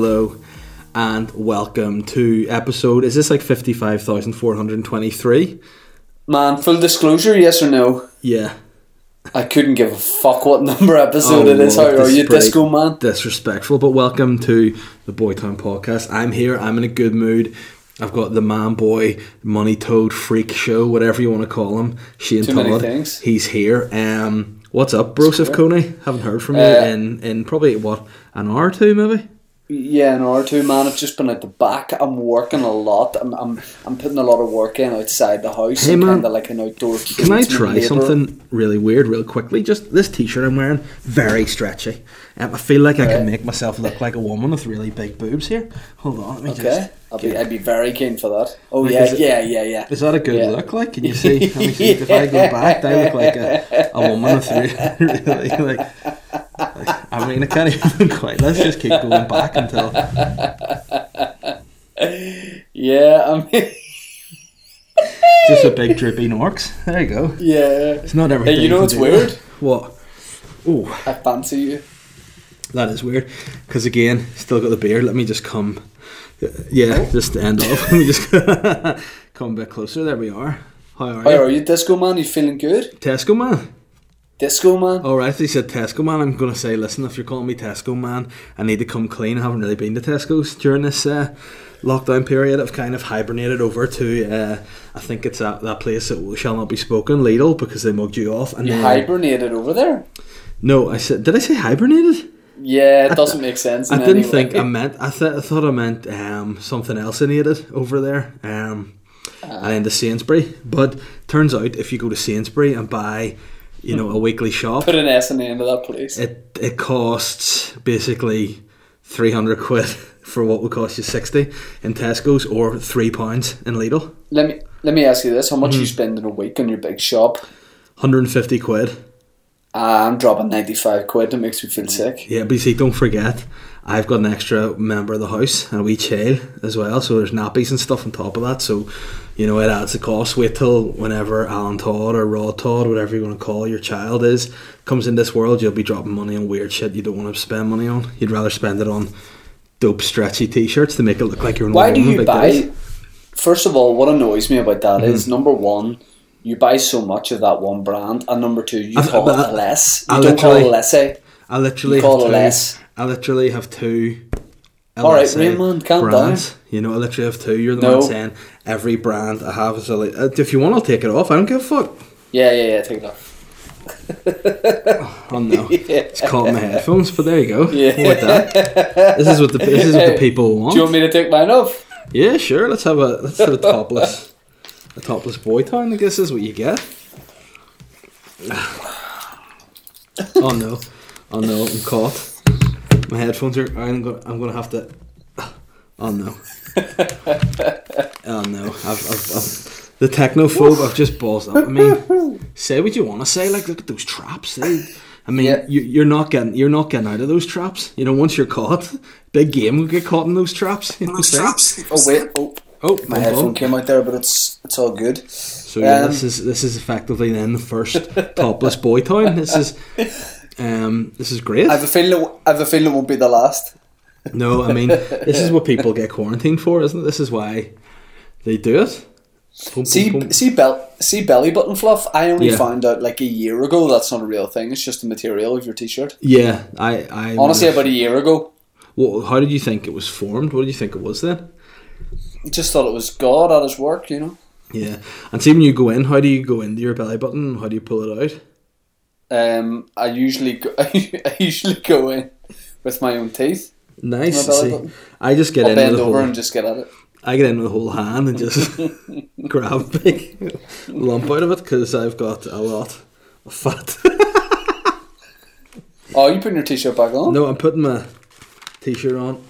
hello, and welcome to episode. Is this like fifty five thousand four hundred twenty three? Man, full disclosure, yes or no? Yeah. I couldn't give a fuck what number episode Oh, it is. How are you, disco man? Disrespectful, but welcome to the Boytown podcast. I'm here. I'm in a good mood. I've got the man boy, money toad freak show, whatever you want to call him. Shane Too many Todd. things. He's here. Um, what's up, Broseph Coney? Haven't heard from you Uh, in in probably what an hour or two, maybe. Yeah, in order to man. I've just been at the back. I'm working a lot. I'm I'm, I'm putting a lot of work in outside the house. Hey, man. kind of like an outdoor. Can I try labourer. something really weird, real quickly? Just this T-shirt I'm wearing, very stretchy. Um, I feel like I can make myself look like a woman with really big boobs here. Hold on, let me Okay, just. I'll be I'd be very keen for that. Oh Like, yeah, it- yeah, yeah, yeah. Is that a good Yeah. look? Like, can you see? Let me see. If I go back, I look like a, a woman with really, really like, like. I mean, I can't even quite. Let's just keep going back until. Yeah, I mean, Just a big drippy norks. There you go. yeah. It's not everything. Hey, you know what's weird? What? Oh, I fancy you. that is weird. Because again, still got the beard. Let me just come. Yeah, oh. just to end off. Let me just come a bit closer. There we are. How are How you? are you, disco man? You feeling good? Tesco man. Disco man. All right, he said Tesco man. I'm going to say, listen, if you're calling me Tesco man, I need to come clean. I haven't really been to Tesco's during this uh, lockdown period. I've kind of hibernated over to, uh, I think it's that, that place that shall not be spoken, Lidl, because they mugged you off. And You then, hibernated over there. no, I said, did I say hibernated? Yeah, it doesn't make sense. I didn't any think way. I meant. I, th- I thought I meant um, something else in it over there. Um, and then the Sainsbury. But turns out if you go to Sainsbury and buy, you know, a weekly shop, Put an S in the end of that please. it it costs basically three hundred quid for what would cost you sixty in Tesco's or three pounds in Lidl. let me let me ask you this: How much Mm-hmm. you spend in a week on your big shop? Hundred and fifty quid. Uh, I'm dropping ninety five quid. That makes me feel sick. Yeah, but you see, don't forget, I've got an extra member of the house and a wee child as well. So there's nappies and stuff on top of that. So, you know, it adds a cost. Wait till whenever Alan Todd or Rod Todd, whatever you want to call your child is, comes in this world, you'll be dropping money on weird shit you don't want to spend money on. You'd rather spend it on dope, stretchy t-shirts to make it look like you're an Why do you buy? days. First of all, what annoys me about that is Mm-hmm. number one, you buy so much of that one brand, and number two, you I've- call it less. I You don't call it less. I literally You call have it two, less. I literally have two. All right, Raymond, calm brands. You know, I literally have two. You're the No. one saying every brand I have is a. li- uh, If you want, I'll take it off. I don't give a fuck. Yeah, yeah, yeah. Take it off. Oh no, it's caught my headphones. But there you go. Yeah. With that, this is what the this is what the people want. Do you want me to take mine off? Yeah, sure. Let's have a let's have a topless, a topless boy town. I guess is what you get. Oh no, oh no, I'm caught. My headphones are. I'm gonna. I'm gonna have to. Oh no. Oh no. I've, I've, I've the technophobe. I've just balls up. I mean, say what you want to say. Like, look at those traps. They, I mean, Yeah. you, you're not getting. You're not getting out of those traps. You know, once you're caught, big game will get caught in those traps. You know what I'm? Oh wait, oh, Oh, my headphone bum. came out there, but it's it's all good. So yeah, Um, this is this is effectively then the first topless boy town. This is um this is great. I have a feeling. It, I have a feeling it won't be the last. No, I mean this is what people get quarantined for, isn't it? This is why they do it. Boom, boom, See, boom. see, bel- see, belly button fluff. I only Yeah. found out like a year ago that's not a real thing. It's just the material of your t-shirt. Yeah, I I Honestly, would've- about a year ago, Well, how did you think it was formed? What did you think it was then? Just thought it was God at his work. You know. Yeah, and see when you go in, how do you go into your belly button? How do you pull it out? Um, I usually go, I usually go in with my own teeth. Nice. See. I just get I'll in with bend the over whole. and just get at it. I get in with a whole hand and just grab a big lump out of it because I've got a lot of fat. Oh, you putting your t-shirt back on? no, I'm putting my t-shirt on.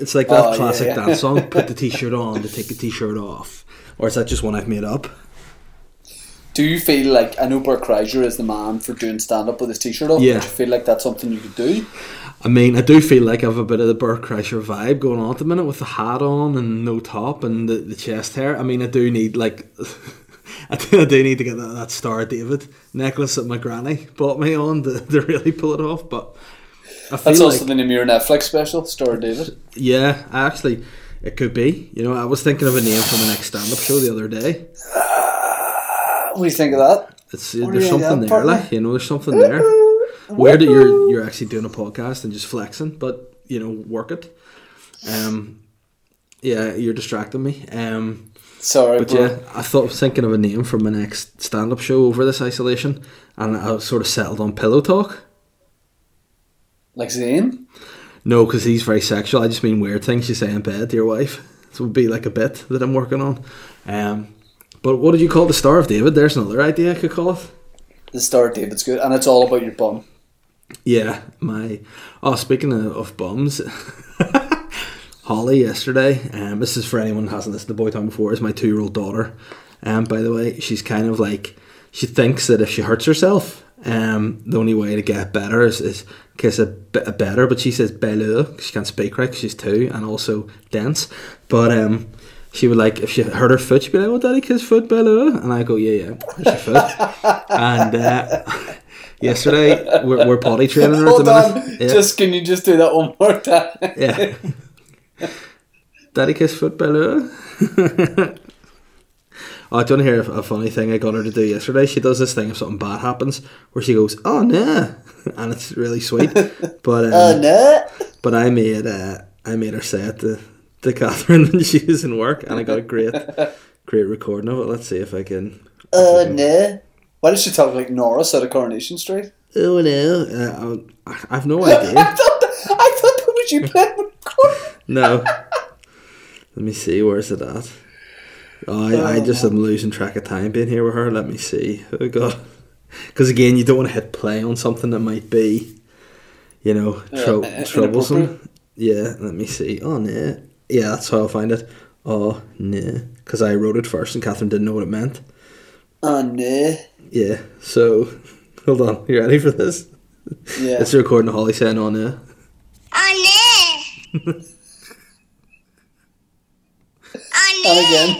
It's like that Oh, classic yeah. dance song. Put the t-shirt on to take the t-shirt off, or is that just one I've made up? Do you feel like I know Bert Kreischer is the man for doing stand up with his t-shirt off? Yeah. Do you feel like that's something you could do? I mean, I do feel like I have a bit of the Bert Kreischer vibe going on at the minute with the hat on and no top and the, the chest hair. I mean, I do need like, I do, I do need to get that, that Star David necklace that my granny bought me on to, to really pull it off. But That's also like- the name of your Netflix special, Star David. Yeah, actually, it could be. You know, I was thinking of a name for my next stand-up show the other day. What do you think of that? It's there's something there, partner? like you know, there's something there. Weird that you're you're actually doing a podcast and just flexing, but you know, work it. Um, yeah, you're distracting me. Um, Sorry, but bro. yeah, I thought I was thinking of a name for my next stand-up show over this isolation, and I sort of settled on Pillow Talk. Like Zayn? No, because he's very sexual. I just mean weird things you say in bed to your wife. So it would be like a bit that I'm working on. Um, but what did you call the Star of David? There's another idea I could call it. The Star of David's good, and it's all about your bum. Yeah, my. Oh, speaking of, of bums, Holly yesterday. Um, this is for anyone who hasn't listened to Boy Town before. Is my two-year-old daughter. Um, by the way, she's kind of like she thinks that if she hurts herself, um, the only way to get better is is kiss a, b- a better. But she says bello 'cause she can't speak right. 'cause she's two and also dense. But um. She would like if she hurt her foot, she'd be like, "Oh, daddy, kiss foot, bello," and I go, "Yeah, yeah, there's your foot." and uh, yesterday we're, we're potty training her at Hold the on. minute. Yeah. Just can you just do that one more time? Yeah. Daddy kiss foot bello. Oh, I don't hear a funny thing I got her to do yesterday. She does this thing if something bad happens where she goes, "Oh no," and it's really sweet. But um, Oh no! but I made uh, I made her say it to, to Catherine when she was in work, and I got a great great recording of it. Let's see if I can. Oh no! Why does she talk like Norris out of Coronation Street? Oh no, uh, I- I've no I idea. thought I thought that was you playing. No. Let me see, where's it at? Oh, I, I just am losing track of time being here with her. Let me see. Oh, God. Because again, you don't want to hit play on something that might be, you know, tro- Uh, troublesome. Yeah, let me see. Oh, no. Yeah, that's how I'll find it. Oh, no. Because I wrote it first and Catherine didn't know what it meant. Oh no! Yeah, so, hold on. You ready for this? Yeah. It's recording of Holly saying, oh, no. Oh no! Oh no! And again.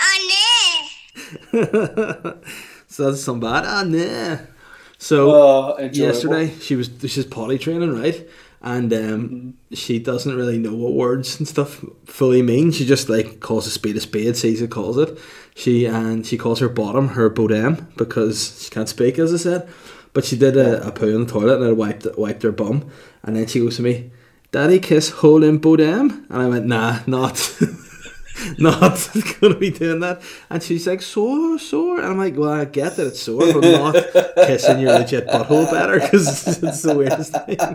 Oh no! So that's some bad. Ah, nah. So Oh, yesterday she was she's potty training, right? And um, Mm-hmm. she doesn't really know what words and stuff fully mean. She just like calls a spade a spade, sees it, calls it. She and she calls her bottom her bodem because she can't speak, as I said. But she did a, a poo in the toilet and I wiped wiped her bum, and then she goes to me, "Daddy, kiss hole in bodem," and I went, "Nah, not." not gonna be doing that. And she's like, sore, sore. And I'm like, well, I get that it's sore, but I'm not kissing your legit butthole better because it's the weirdest thing.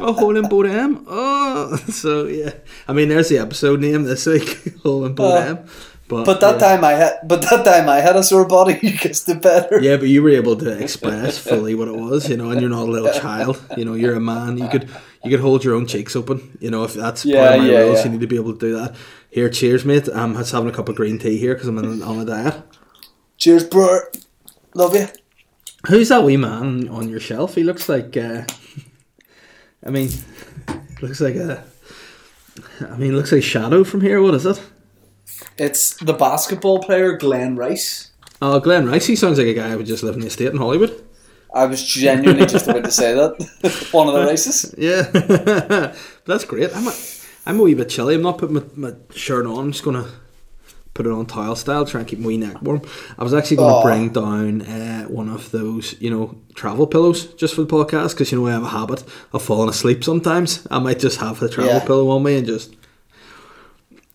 Oh, hole in Bodem. Oh, so yeah. I mean, there's the episode name this week, hole in Bodem. Uh, but, But that yeah. time I had, but that time I had a sore body. You kissed it better. Yeah, but you were able to express fully what it was, you know, and you're not a little child. You know, you're a man. You could you could hold your own cheeks open. You know, if that's part of my yeah, rules, yeah. you need to be able to do that. Here, cheers, mate. I'm just having a cup of green tea here because I'm on, on a diet. Cheers, bro. Love you. Who's that wee man on your shelf? He looks like. Uh, I mean, looks like a. I mean, looks like Shadow from here. What is it? It's the basketball player Glen Rice. Oh, Glen Rice. He sounds like a guy who would just live in the estate in Hollywood. I was genuinely just about to say that. One of the races. Yeah, that's great. I'm a, I'm a wee bit chilly. I'm not putting my, my shirt on. I'm just gonna put it on tile style, try and keep my wee neck warm. I was actually gonna Aw. bring down uh, one of those, you know, travel pillows just for the podcast because you know I have a habit of falling asleep sometimes. I might just have the travel Yeah. pillow on me and just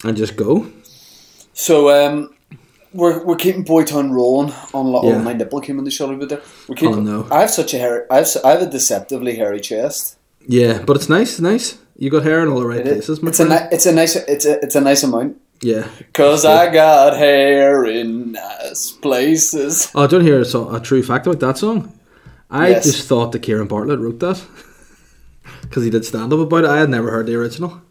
and just go. So um, we're we're keeping Boytown rolling on. Lo- Yeah. Oh, my nipple came in the shoulder bit there. We keep. Oh, no. I have such a hairy. I have I have a deceptively hairy chest. Yeah, but it's nice. Nice. You got hair in all the right It places, it's a ni- it's a nice it's a it's a nice amount. yeah. Cause I got hair in nice places. Oh, don't hear a, song, a true fact about that song. I Yes. just thought that Kieran Bartlett wrote that because he did stand up about it. I had never heard the original.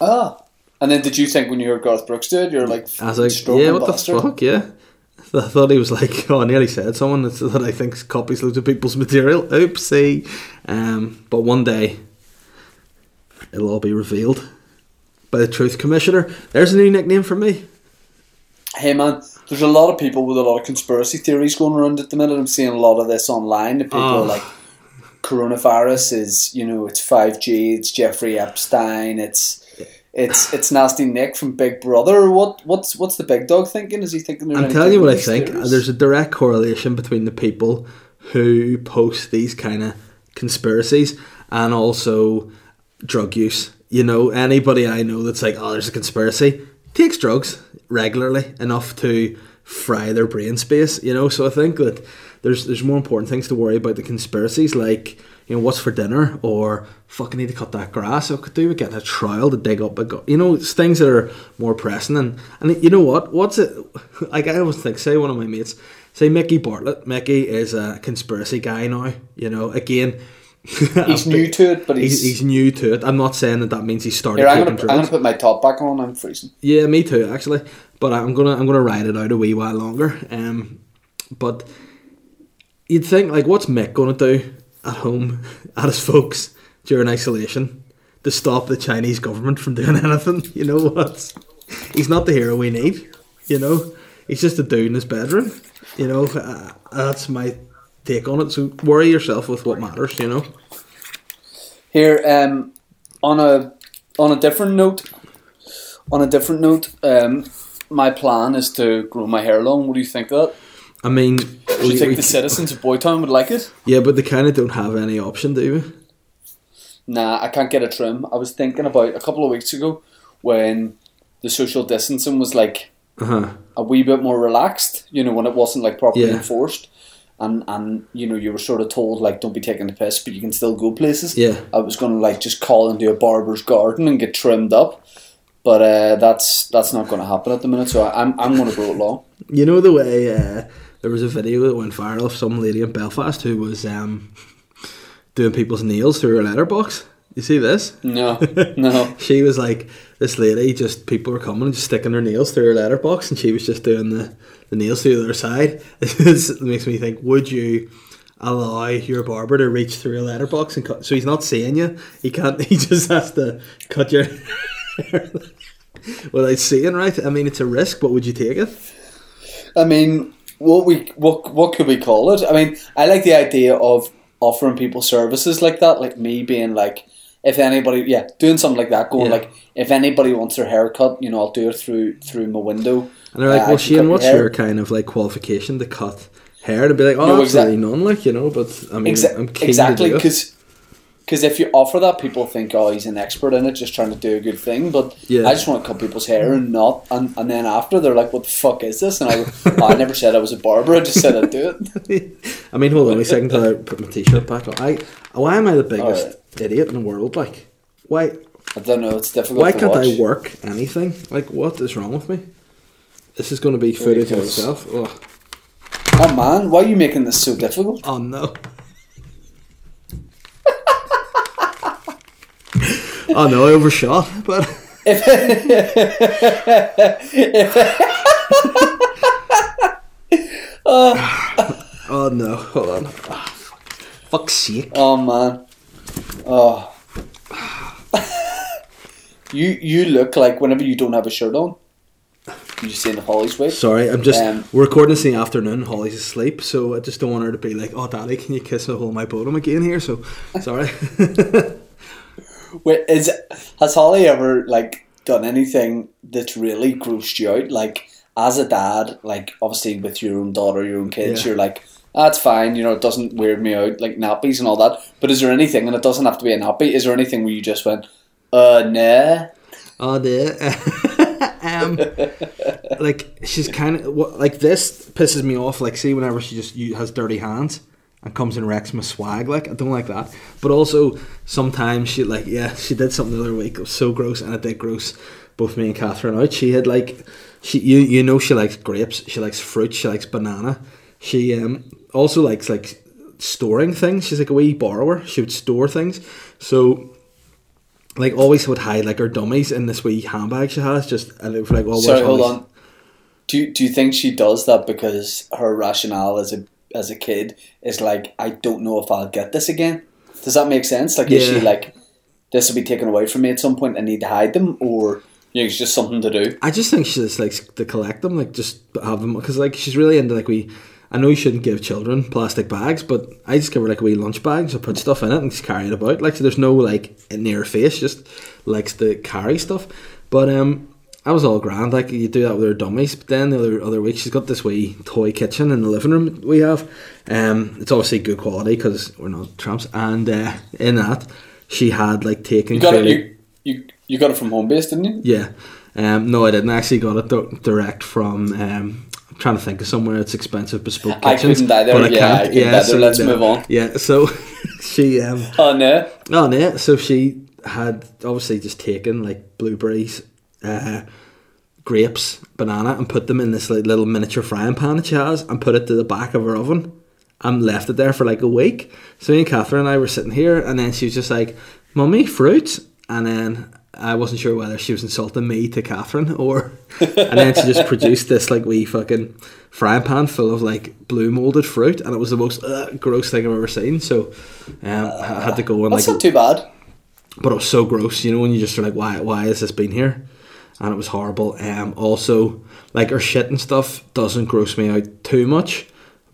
Ah. And then did you think when you heard Garth Brooks do it, you're like, I was like, yeah, what bastard? the fuck, yeah. I thought he was like, oh, I nearly said someone that I think copies loads of people's material. Oopsie. Um, but one day, it'll all be revealed by the Truth Commissioner. There's a new nickname for me. Hey man, there's a lot of people with a lot of conspiracy theories going around at the minute. I'm seeing a lot of this online. That people Oh. are ah. like, coronavirus is you know it's five G, it's Jeffrey Epstein, it's it's it's nasty Nick from Big Brother. What what's what's the big dog thinking? Is he thinking? I'm telling you what I theories? think. There's a direct correlation between the people who post these kind of conspiracies and also drug use. You know, anybody I know that's like, oh, there's a conspiracy, takes drugs regularly enough to fry their brain space. You know, so I think that there's there's more important things to worry about the conspiracies, like you know what's for dinner or fucking need to cut that grass. I could do with getting a trial to dig up a go- you know it's things that are more pressing and and you know what what's it like I always think say one of my mates say Mickey Bartlett Mickey is a conspiracy guy now you know again He's new to it, but he's, he's, he's new to it I'm not saying that that means he started here. I'm gonna, I'm gonna put my top back on. I'm freezing. yeah me too actually but I'm gonna I'm gonna ride it out a wee while longer um but you'd think like what's Mick gonna do at home at his folks during isolation to stop the Chinese government from doing anything you know what he's not the hero we need you know he's just a dude in his bedroom you know uh, that's my take on it so worry yourself with what matters you know Here, um, on a on a different note, on a different note, um, my plan is to grow my hair long. What do you think of that? I mean Do you think we- the citizens of Boytown would like it? yeah but they kind of don't have any option do we Nah, I can't get a trim. I was thinking about a couple of weeks ago when the social distancing was like uh-huh a wee bit more relaxed. You know, when it wasn't like properly Yeah. enforced, and and you know you were sort of told like don't be taking the piss, but you can still go places. Yeah. I was gonna like just call into a barber's garden and get trimmed up, but uh, that's that's not gonna happen at the minute. So I, I'm I'm gonna grow it long. You know the way uh, there was a video that went viral of some lady in Belfast who was um, doing people's nails through her letterbox. You see this? No, no. She was like this lady. Just people were coming and just sticking their nails through her letterbox, and she was just doing the, the nails through the other side. this makes me think: Would you allow your barber to reach through a letterbox and cut? So he's not seeing you. He can't. He just has to cut your. Hair without seeing, right? I mean, it's a risk, but would you take it? I mean, what we what what could we call it? I mean, I like the idea of offering people services like that, like me being like, if anybody, yeah, doing something like that, going Yeah. like, if anybody wants their hair cut, you know, I'll do it through through my window. And they're like, Uh, well, Shane, what's hair." your kind of like qualification to cut hair? And be like, oh, No, absolutely none, like, you know, but I mean, Exa- exactly to do it. because because if you offer that, people think, oh, he's an expert in it, just trying to do a good thing. But Yeah. I just want to cut people's hair and not, and, and then after they're like, what the fuck is this? And I, "Oh, I never said I was a barber. I just said I'd do it. I mean, hold on a second till I put my t-shirt back on. I, oh, why am I the biggest Alright. idiot in the world? Like, why, I don't know. It's difficult. why can't watch. I work anything? Like, what is wrong with me? This is going to be footage goes. itself. Ugh. Oh man, why are you making this so difficult? Oh no. Oh no, I overshot. But oh no, hold on. Fuck. Fuck's sake. Oh man, oh. you you look like whenever you don't have a shirt on, you just the Holly's weight. Sorry, I'm just Um, we're recording this in the afternoon. Holly's asleep, so I just don't want her to be like, "Oh, Daddy, can you kiss a hole in my bottom again here?" So sorry. Wait, is has Holly ever like done anything that's really grossed you out? Like as a dad, like obviously with your own daughter, your own kids, Yeah. you're like. That's fine, you know, it doesn't weird me out, like nappies and all that. But is there anything, and it doesn't have to be a nappy, is there anything where you just went, uh, nah? Oh dear. um, like she's kind of like this pisses me off. Like see, whenever she just has dirty hands and comes and wrecks my swag, like I don't like that. But also sometimes she like yeah, she did something the other week. It was so gross, and it did gross both me and Catherine out. She had like she you you know she likes grapes, she likes fruit, she likes banana. She um also likes like storing things. She's like a wee borrower. She would store things. So like always would hide like her dummies in this wee handbag she has. Just and it was like, well, Sorry, hold on. Do you, do you think she does that because her rationale is a as a kid is like I don't know if I'll get this again? Does that make sense? Like is she like this will be taken away from me at some point? I need to hide them, or you know, it's just something to do. I just think she just likes to collect them, like just have them because like she's really into like we I know you shouldn't give children plastic bags, but I just give her like a wee lunch bag, so put stuff in it and just carry it about. Like so there's no like near face, just likes to carry stuff. But um I was all grand, like you do that with her dummies. But then the other other week, she's got this wee toy kitchen in the living room we have. Um, it's obviously good quality because we're not tramps. And uh, in that, she had like taken. You got it. You, you you got it from Homebase, didn't you? yeah. Um, no, I didn't. I actually got it di- direct from. Um, I'm trying to think of somewhere it's expensive bespoke I kitchens. couldn't either. but Yeah, I can't. couldn't either. Let's no. move on. Yeah, so she. Um, Oh no. Oh no! So she had obviously just taken like blueberries, uh, grapes, banana, and put them in this like, little miniature frying pan that she has, and put it to the back of her oven, and left it there for like a week. So me and Catherine and I were sitting here, and then she was just like, "Mummy, fruit," and then. I wasn't sure whether she was insulting me to Catherine or, and then she just produced this like wee fucking frying pan full of like blue molded fruit, and it was the most uh, gross thing I've ever seen. So, um, I had to go and That's like not too bad. but it was so gross, you know, when you just are like, why, why has this been here? And it was horrible. Um, also, like her shit and stuff doesn't gross me out too much,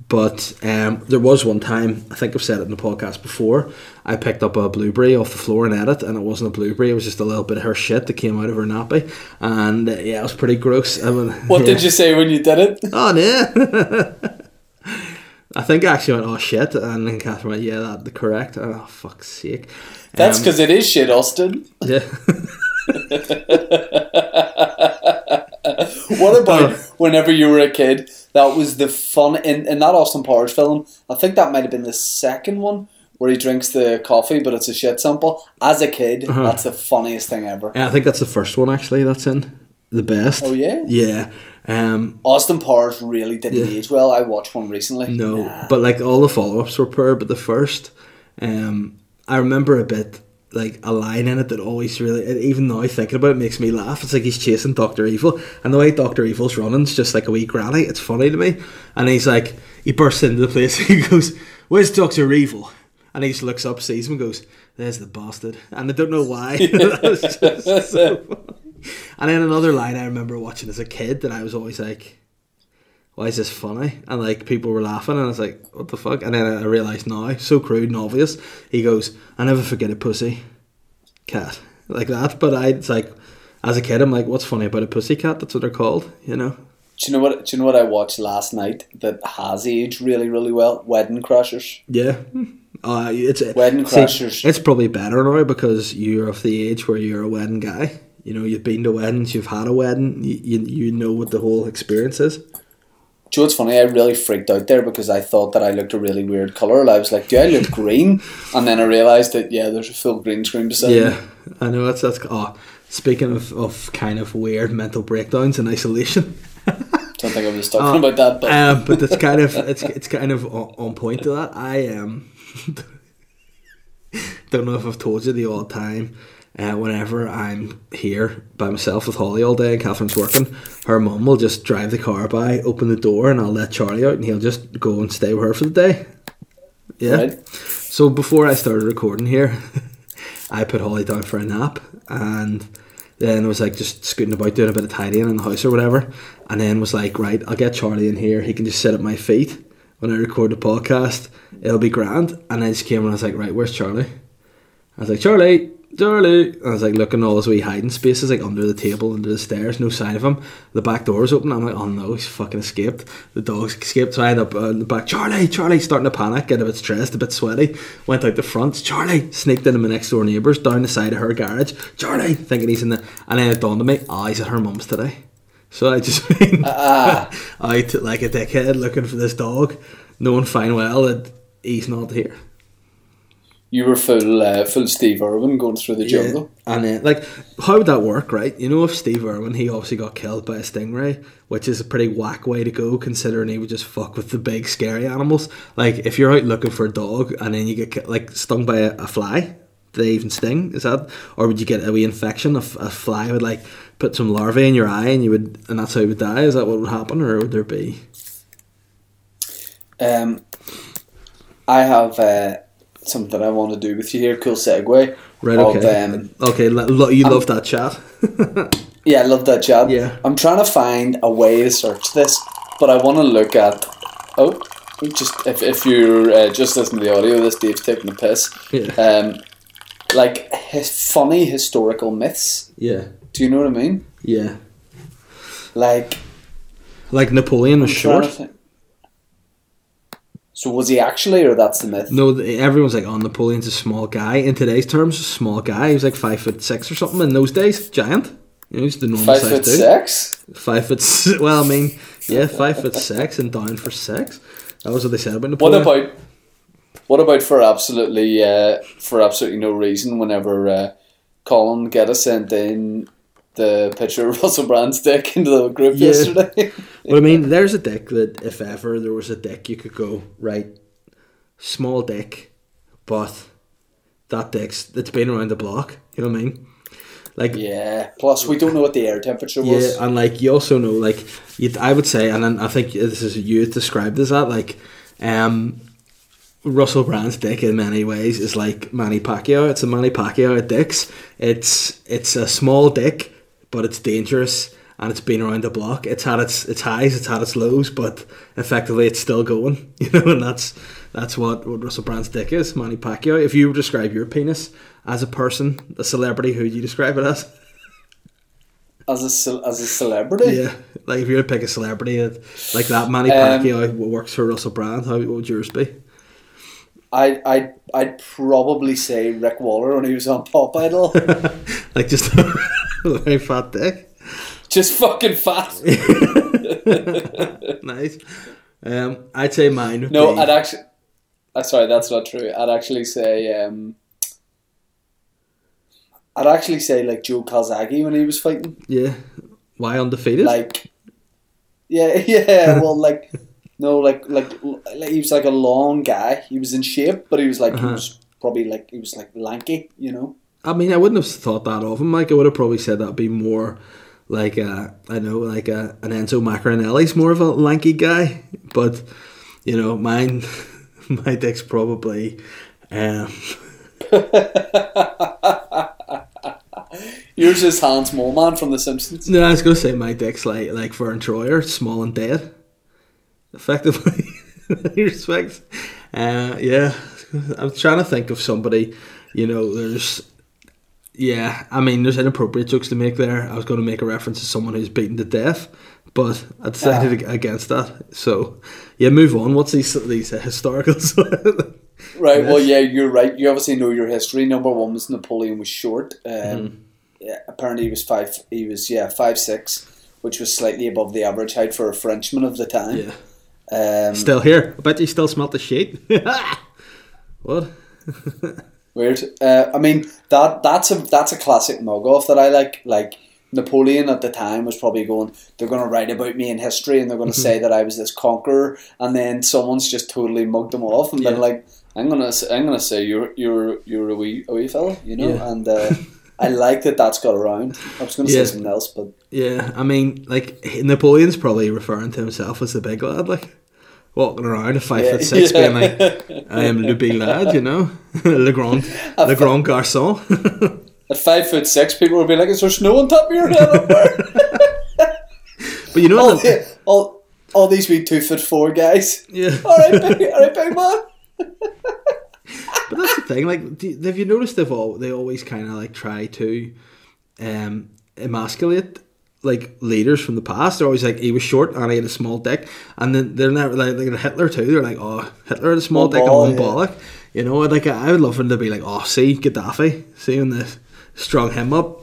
but um, there was one time I think I've said it in the podcast before. I picked up a blueberry off the floor and ate it, and it wasn't a blueberry; it was just a little bit of her shit that came out of her nappy, and uh, yeah, it was pretty gross. I mean, What yeah. did you say when you did it? Oh yeah. I think I actually went, oh shit, and then Catherine went, yeah, that's correct. Oh fuck's sake! That's Um, because it is shit, Austin. yeah. What about whenever you were a kid? That was the fun in, in that Austin Powers film. I think that might have been the second one where he drinks the coffee, but it's a shit sample. As a kid, Uh-huh. that's the funniest thing ever. Yeah, I think that's the first one actually. That's in the best. Oh, yeah? Yeah. Um. Austin Powers really didn't Yeah. age well. I watched one recently. No, Nah. but like all the follow ups were poor, but the first, um, I remember a bit like a line in it that always really, even now thinking about it, makes me laugh. It's like he's chasing Doctor Evil, and the way Doctor Evil's running's just like a wee granny. It's funny to me, and he's like, he bursts into the place. He goes, "Where's Doctor Evil?" And he just looks up, sees him, and goes, "There's the bastard." And I don't know why. So funny. And then another line I remember watching as a kid that I was always like, why is this funny? And like people were laughing, and I was like, what the fuck? And then I realised now, so crude and obvious. He goes, I never forget a pussy cat like that. But I, it's like, as a kid, I'm like, what's funny about a pussy cat? That's what they're called, you know. Do you know what? Do you know what I watched last night that has aged really, really well? Wedding Crashers. Yeah. Uh, it's Wedding see, Crashers. It's probably better now because you're of the age where you're a wedding guy. You know, you've been to weddings, you've had a wedding, you, you, you know what the whole experience is. Do you know what's funny? I really freaked out there because I thought that I looked a really weird colour. And I was like, do I look green? And then I realised that, yeah, there's a full green screen beside me. Yeah, I know that's that's. Oh, speaking of, of kind of weird mental breakdowns and isolation, Don't think I was talking about that, but um, but it's kind of it's it's kind of on, on point to that. I um don't know if I've told you the odd time. Uh, whenever I'm here by myself with Holly all day and Catherine's working, her mum will just drive the car by, open the door, and I'll let Charlie out, and he'll just go and stay with her for the day. Yeah. right? So before I started recording here, I put Holly down for a nap and then I was like just scooting about doing a bit of tidying in the house or whatever. And then was like, right, I'll get Charlie in here. He can just sit at my feet when I record the podcast. It'll be grand. And then she came and I was like, right, where's Charlie? I was like, Charlie, Charlie. And I was like looking all his wee hiding spaces, like under the table, under the stairs, no sign of him. The back door was open. I'm like, oh no, he's fucking escaped. The dog's escaped. So I end up uh, in the back, Charlie, Charlie, starting to panic, getting a bit stressed, a bit sweaty. Went out the front, Charlie, sneaked into my next door neighbours, down the side of her garage. Charlie, thinking he's in the. And then it dawned on me, oh, he's at her mum's today. So I just been Ah, out like a dickhead looking for this dog, knowing fine well that he's not here. You were full, uh, full Steve Irwin going through the jungle. And then, like, how would that work, right? You know, if Steve Irwin, he obviously got killed by a stingray, which is a pretty whack way to go, considering he would just fuck with the big, scary animals. Like, if you're out looking for a dog and then you get like stung by a, a fly, do they even sting? Is that, or would you get a wee infection? A, f- a fly would like put some larvae in your eye, and you would, and that's how you would die. Is that what would happen, or would there be? Um, I have uh, something I want to do with you here. Cool segue. Right. of, Okay. um, okay. Lo- you love that chat. Yeah, I love that job. Yeah. I'm trying to find a way to search this, but I want to look at Oh, just if, if you're uh, just listening to the audio, this Dave's taking a piss. Yeah. Um, like his funny historical myths. Yeah. Do you know what I mean? Yeah. Like Like Napoleon was I'm trying to short. So was he actually, or that's the myth? No, everyone's like, oh, Napoleon's a small guy. In today's terms, a small guy. He was like five foot six or something. In those days, giant. You know, he's the normal Five size foot dude. six. Five foot. s- Well, I mean, yeah, five foot six and down for six. That was what they said about Napoleon. What about what about for absolutely uh, for absolutely no reason? Whenever uh, Colin Geddes sent in the picture of Russell Brand's dick into the group Yeah. yesterday. Well, I mean, there's a dick that if ever there was a dick, you could go right, small dick, but that dick's it's been around the block. You know what I mean? Like yeah. Plus, we don't know what the air temperature was. Yeah, and like you also know, like you, I would say, and then I think this is you described as that, like, um, Russell Brand's dick in many ways is like Manny Pacquiao. It's a Manny Pacquiao at dicks. It's it's a small dick, but it's dangerous and it's been around the block. It's had its its highs, it's had its lows, but effectively it's still going. You know, and that's that's what, what Russell Brand's dick is, Manny Pacquiao. If you describe your penis as a person, a celebrity, who do you describe it as? As a ce- as a celebrity. Yeah, like if you were to pick a celebrity that, like that, Manny Um, Pacquiao works for Russell Brand. How what would yours be? I I I'd probably say Rick Waller when he was on Pop Idol. Like just a very fat dick. Just fucking fat. Nice. Um, I'd say mine. Would No, be, I'd actually. Uh, sorry, that's not true. I'd actually say. Um, I'd actually say like Joe Calzaghe when he was fighting. yeah. Why undefeated? Like, yeah, yeah. Well, like, no, like, like, like, he was like a long guy. He was in shape, but he was like, Uh-huh. he was probably like, he was like lanky. You know. I mean, I wouldn't have thought that of him. Like, I would have probably said that'd be more like a, I know, like a, an Enzo Maccarinelli's more of a lanky guy. But you know, mine, my dick's probably. Um, Yours is Hans Moleman from The Simpsons. No, I was gonna say my dick's like like Verne Troyer, small and dead. Effectively, in many respects. Uh, yeah, I'm trying to think of somebody. You know, there's. Yeah, I mean, there's inappropriate jokes to make there. I was going to make a reference to someone who's beaten to death, but I decided ag- against that. So, yeah, move on. What's these these uh, historicals? Right. Well, yeah, you're right. You obviously know your history. Number one was Napoleon was short. Um, Mm-hmm. yeah, apparently he was five. He was yeah five six, which was slightly above the average height for a Frenchman of the time. yeah, Um, still here. I bet you still smelt the shit. what? weird. Uh, I mean that that's a that's a classic mug off that I like. Like Napoleon at the time was probably going. They're going to write about me in history, and they're going to say that I was this conqueror, and then someone's just totally mugged them off, and Yeah. been like, "I'm gonna I'm gonna say you're you're you're a wee a wee fella," you know, Yeah. and. Uh, I like that that's got around. I was going to Yeah. say something else, but Yeah, I mean, like Napoleon's probably referring to himself as the big lad, like walking around at five Yeah. foot six, Yeah. being like, "I am le big lad," you know, le grand, le grand garçon. at five foot six, people would be like, "Is there snow on top of your head?" up there?" but you know, all, the- all, all these wee two foot four guys. yeah, All right, big, all right, big man. but that's the thing. Like, do, have you noticed they've all they always kind of like try to um emasculate like leaders from the past. They're always like he was short and he had a small dick, and then they're never like, like Hitler too. They're like, oh, Hitler had a small One dick ball, and one yeah. bollock. You know, like I would love him to be like, oh, see Gaddafi, seeing this strung him up.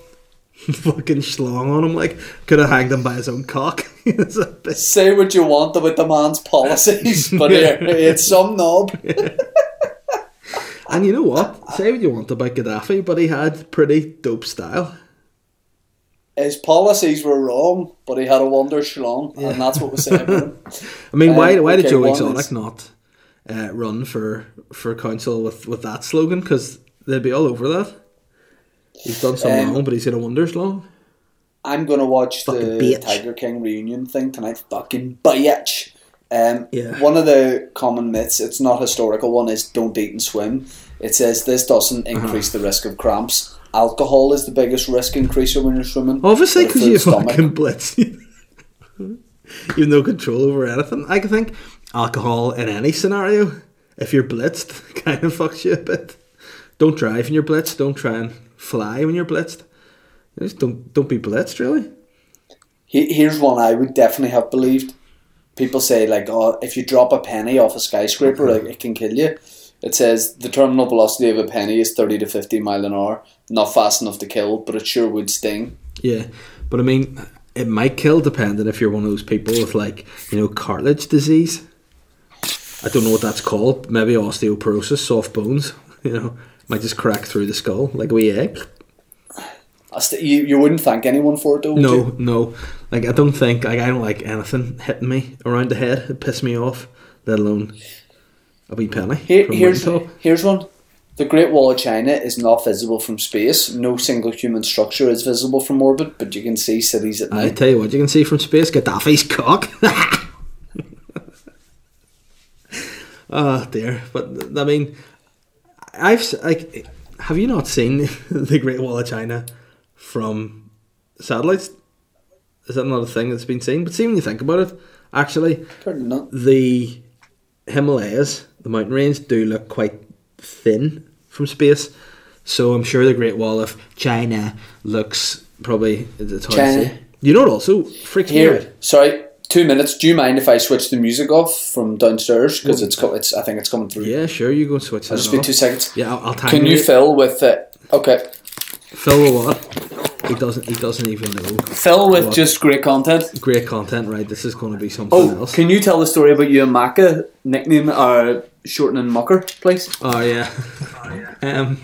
Fucking schlong on him like could have hanged him by his own cock. Bit- Say what you want about the man's policies, but here, it's some knob. and you know what? Say what you want about Gaddafi, but he had pretty dope style. His policies were wrong, but he had a wonder schlong, and that's what was said about him. I mean, why Um, why did okay, Joe Exotic is- not uh, run for for council with, with that slogan? Because they'd be all over that. He's done some Um, wrong, but he's in a wonder slong. I'm gonna watch Fucking the bitch. Tiger King reunion thing tonight. Fucking bitch. Um, Yeah. One of the common myths, it's not historical one, is don't eat and swim. It says this doesn't Uh-huh. increase the risk of cramps. Alcohol is the biggest risk increaser when you're swimming. Obviously, because you stomach. fucking blitz. you have no control over anything. I think alcohol in any scenario, if you're blitzed, kind of fucks you a bit. Don't drive when you're blitzed. Don't try and fly when you're blitzed. Just don't don't be blitzed, really. Here's one I would definitely have believed. People say like, oh, if you drop a penny off a skyscraper, like, it can kill you. It says the terminal velocity of a penny is thirty to fifty mile an hour. Not fast enough to kill, but it sure would sting. Yeah, but I mean, it might kill depending if you're one of those people with like you know cartilage disease. I don't know what that's called. Maybe osteoporosis, soft bones. You know, might just crack through the skull like a wee egg. I st- you, you wouldn't thank anyone for it though. would No, you? no. Like I don't think like I don't like anything hitting me around the head. It pisses me off. Let alone a wee penny. Here, here's here's one. The Great Wall of China is not visible from space. No single human structure is visible from orbit, but you can see cities at I night. tell you what, you can see from space Gaddafi's cock. oh dear, but I mean, I've like, have you not seen the Great Wall of China from satellites? Is that not a thing that's been seen? But see, when you think about it, actually, not. the Himalayas, the mountain range, do look quite thin from space. So I'm sure the Great Wall of China looks probably it's hard China. to see. You know what also freaks me out? Here, sorry, two minutes. Do you mind if I switch the music off from downstairs because it's co- it's I think it's coming through. Yeah, sure. You go and switch I'll just be off. two seconds. Yeah, I'll, I'll time Can you it. fill with it? Okay, Fill with what? He doesn't. He doesn't even know. fill with What? just great content. Great content, right? This is going to be something Oh, else. can you tell the story about you and Maka nickname or shortening Mucker, please? Oh yeah. um,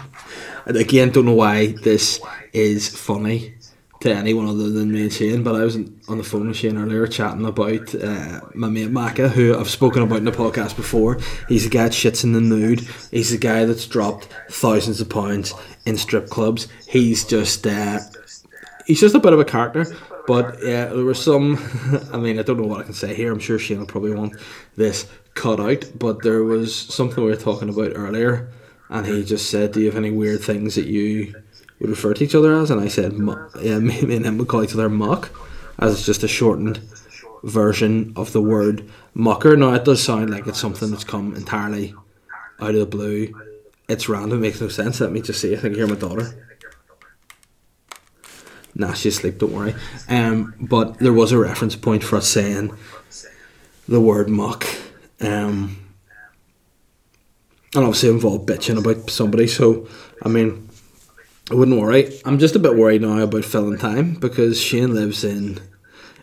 again, don't know why this is funny to anyone other than me and Shane. But I was on the phone with Shane earlier chatting about uh, my mate Maka, who I've spoken about in the podcast before. He's a guy that shits in the nude. He's a guy that's dropped thousands of pounds in strip clubs. He's just. Uh, he's just a bit of a character. But yeah, there was some. I mean, I don't know what I can say here. I'm sure Shane will probably want this cut out. But there was something we were talking about earlier, and he just said, "Do you have any weird things that you would refer to each other as?" And I said, "Yeah, me, and him would call each other muck, as it's just a shortened version of the word mucker." Now it does sound like it's something that's come entirely out of the blue. It's random, it makes no sense. Let me just see. I think hear my daughter. Nah, she's asleep, don't worry. Um, but there was a reference point for us saying the word muck. Um, and obviously involved bitching about somebody, so I mean I wouldn't worry. I'm just a bit worried now about filling time because Shane lives in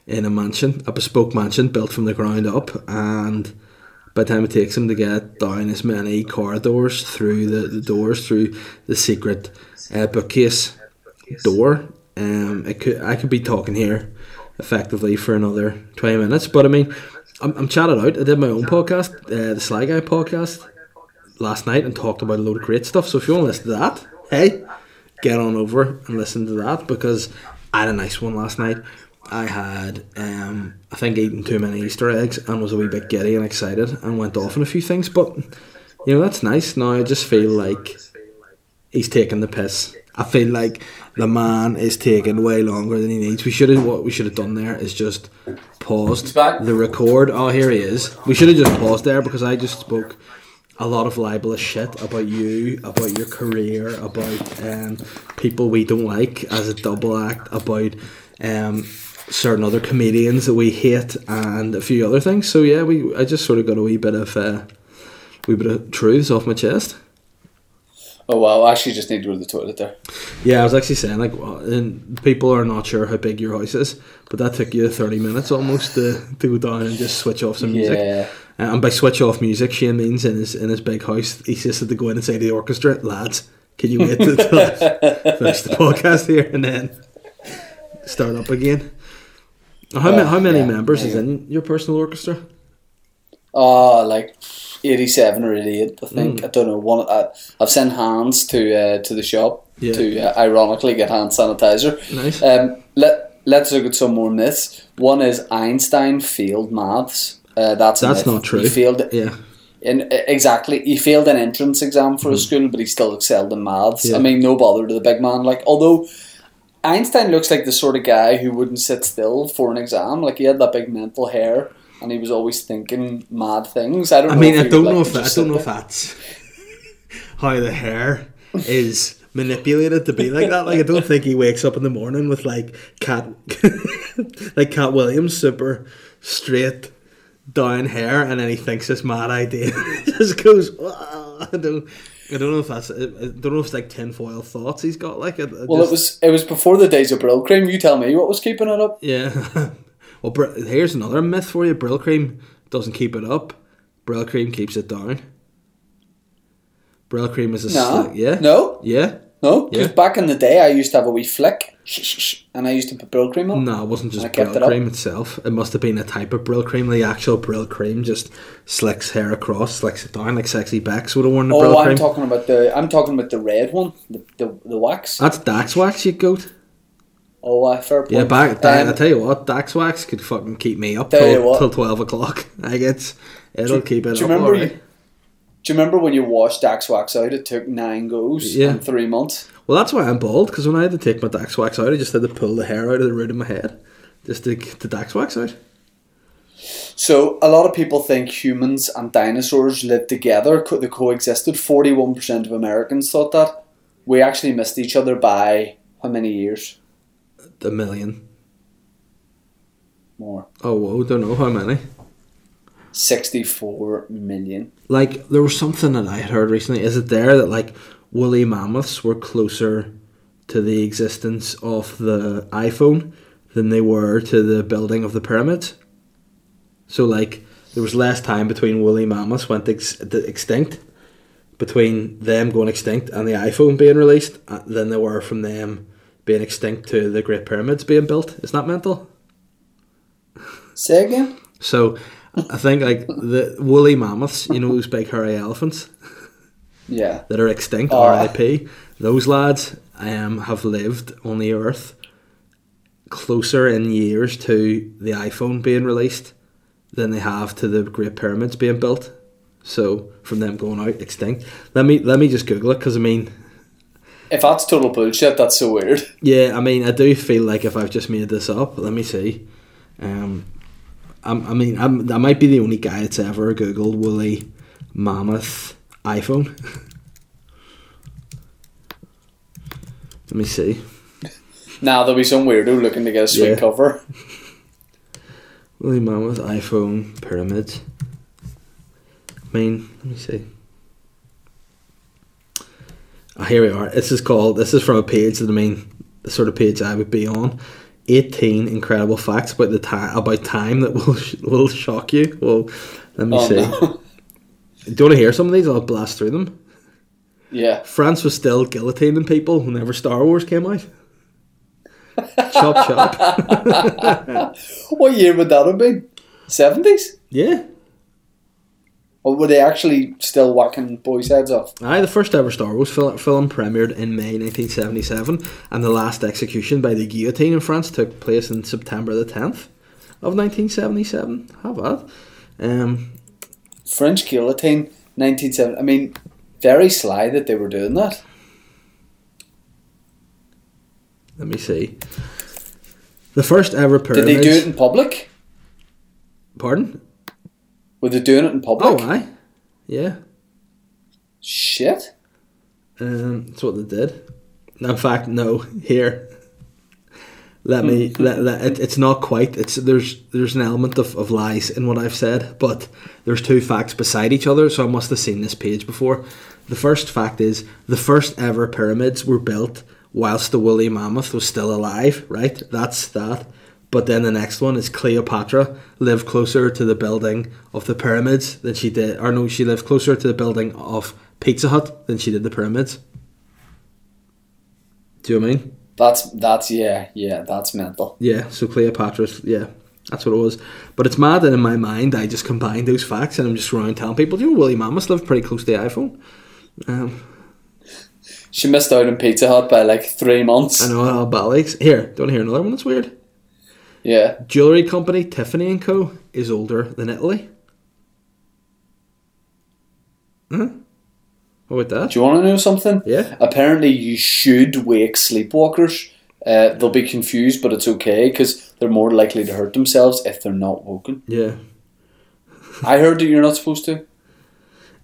in a mansion, a bespoke mansion built from the ground up and by the time it takes him to get down as many corridors through the, the doors through the secret uh, bookcase door um, it could I could be talking here effectively for another 20 minutes but I mean I'm, I'm chatted out. I did my own podcast uh, the Sly Guy podcast last night and talked about a load of great stuff. So if you want to listen to that hey get on over and listen to that because I had a nice one last night. I had um, I think eaten too many Easter eggs and was a wee bit giddy and excited and went off on a few things but you know that's nice. Now I just feel like he's taking the piss. I feel like the man is taking way longer than he needs. We should have what we should have done there is just paused the record. Oh, here he is. We should have just paused there because I just spoke a lot of libelous shit about you, about your career, about um, people we don't like as a double act, about um, certain other comedians that we hate, and a few other things. So yeah, we I just sort of got a wee bit of uh, wee bit of truths off my chest. Oh well, I actually just need to go to the toilet there. Yeah, I was actually saying like, well, and people are not sure how big your house is, but that took you thirty minutes almost to, to go down and just switch off some music. Yeah. Uh, and by switch off music, Shane means in his in his big house, he just had to go in and say to the orchestra, lads, can you wait I finish the podcast here and then start up again? How, ma- Uh, how many yeah, members is in your personal orchestra? Oh, like eighty-seven or eighty-eight, I think. Mm. I don't know. One, I, I've sent hands to uh, to the shop Yeah. to uh, ironically get hand sanitizer. Nice. Um, let Let's look at some more myths. One is Einstein failed maths. Uh, that's That's not true. He failed Yeah, in exactly. He failed an entrance exam for a school, but he still excelled in maths. Yeah. I mean, no bother to the big man. Like, although Einstein looks like the sort of guy who wouldn't sit still for an exam. Like, he had that big mental hair. And he was always thinking mad things. I don't. I know mean, if I don't know if I don't know if that's how the hair is manipulated to be like that. Like, I don't think he wakes up in the morning with like Katt, like Katt Williams, super straight down hair, and then he thinks this mad idea, just goes. I don't. I don't know if that's. I don't know if it's like tinfoil thoughts he's got. Like, it, Well, it was it was before the days of Brylcreem. You tell me what was keeping it up. Yeah. Well, Br- here's another myth for you. Brylcreem doesn't keep it up. Brylcreem keeps it down. Brylcreem is a No, slick. Yeah. no, Yeah. no. Because Yeah. back in the day, I used to have a wee flick, and I used to put Brylcreem on. No, it wasn't just Brill it cream itself. It must have been a type of Brylcreem. The actual Brylcreem just slicks hair across, slicks it down like sexy Bex would have worn the Oh, Brill I'm cream. talking about the I'm talking about the red one, the the, the wax. That's Dax wax, you goat. Oh, uh, fair point. Yeah, back. Um, I tell you what, Dax wax could fucking keep me up till, till twelve o'clock. I it's, it'll keep it do you up. remember alright. you- Do you remember when you washed Dax wax out? It took nine goes Yeah. in three months. Well, that's why I'm bald, because when I had to take my Dax wax out, I just had to pull the hair out of the root of my head just to get the Dax wax out. So a lot of people think humans and dinosaurs lived together. Co- they coexisted. Forty-one percent of Americans thought that. We actually missed each other by how many years? A million. More. Oh, whoa, don't know how many. Sixty-four million. Like, there was something that I had heard recently. Is it there that, like, woolly mammoths were closer to the existence of the iPhone than they were to the building of the pyramids? So, like, there was less time between woolly mammoths went ex- extinct, between them going extinct and the iPhone being released, uh, than there were from them being extinct to the Great Pyramids being built. Isn't that mental? Say again. So, I think, like, the woolly mammoths, you know, those big hairy elephants Yeah. that are extinct, Oh. RIP, those lads um, have lived on the earth closer in years to the iPhone being released than they have to the Great Pyramids being built. So from them going out extinct, let me let me just Google it because I mean, If that's total bullshit, that's so weird. yeah, I mean, I do feel like if I've just made this up, let me see. Um, I'm, I mean, I'm, I might be the only guy that's ever googled woolly mammoth iPhone. let me see. Now there'll be some weirdo looking to get a sweet Yeah. cover. Woolly mammoth iPhone pyramid. I mean, let me see. Here we are. This is called. This is from a page that I mean, the sort of page I would be on. Eighteen incredible facts about the time about time that will sh- will shock you. Well, let me Oh, see. no. Do you want to hear some of these? I'll blast through them. Yeah. France was still guillotining people whenever Star Wars came out. chop chop. What year would that have been? Seventies? Yeah. Or were they actually still whacking boys' heads off? Aye, the first ever Star Wars fil- film premiered in May 1977, and the last execution by the guillotine in France took place in September the 10th of 1977. How about? Um, French guillotine, nineteen seventy. I mean, very sly that they were doing that. let me see. The first ever Did they do it in public? Pardon? Were they doing it in public? Oh, aye. Yeah. Shit. Um, that's what they did. In fact, no. Here, let me. let, let, it, it's not quite. It's there's there's an element of, of lies in what I've said, but there's two facts beside each other. So I must have seen this page before. The first fact is the first ever pyramids were built whilst the woolly mammoth was still alive. Right. That's that. But then the next one is Cleopatra lived closer to the building of the pyramids than she did, or no, she lived closer to the building of Pizza Hut than she did the pyramids. Do you know what I mean? That's that's yeah yeah that's mental. Yeah, so Cleopatra's, yeah, that's what it was. But it's mad that in my mind I just combined those facts and I'm just around telling people, you know, Willie Mammoth lived pretty close to the iPhone. Um, She missed out on Pizza Hut by like three months. I know how Bally's. Here, don't hear another one that's weird? Yeah. Jewellery company Tiffany and Co. is older than Italy. Huh? What about that? Do you want to know something? Yeah. Apparently, you should wake sleepwalkers. Uh, they'll be confused, but it's okay because they're more likely to hurt themselves if they're not woken. Yeah. I heard that you're not supposed to.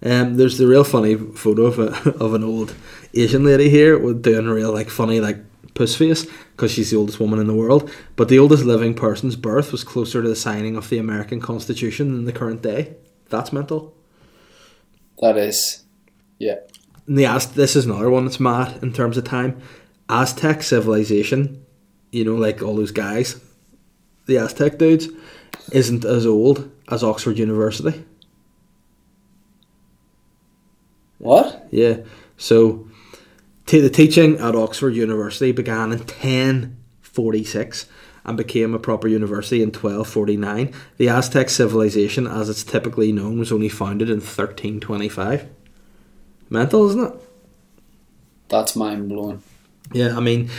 Um, there's the real funny photo of a, of an old Asian lady here with doing a real like funny like puss face because she's the oldest woman in the world. But the oldest living person's birth was closer to the signing of the American Constitution than the current day. That's mental. That is, yeah. And the Az- this is another one that's mad in terms of time. Aztec civilization, you know, like all those guys, the Aztec dudes, isn't as old as Oxford University. What? Yeah. So, the teaching at Oxford University began in 1046 and became a proper university in 1249. The Aztec civilization, as it's typically known, was only founded in 1325. Mental, isn't it? That's mind blowing. Yeah, I mean,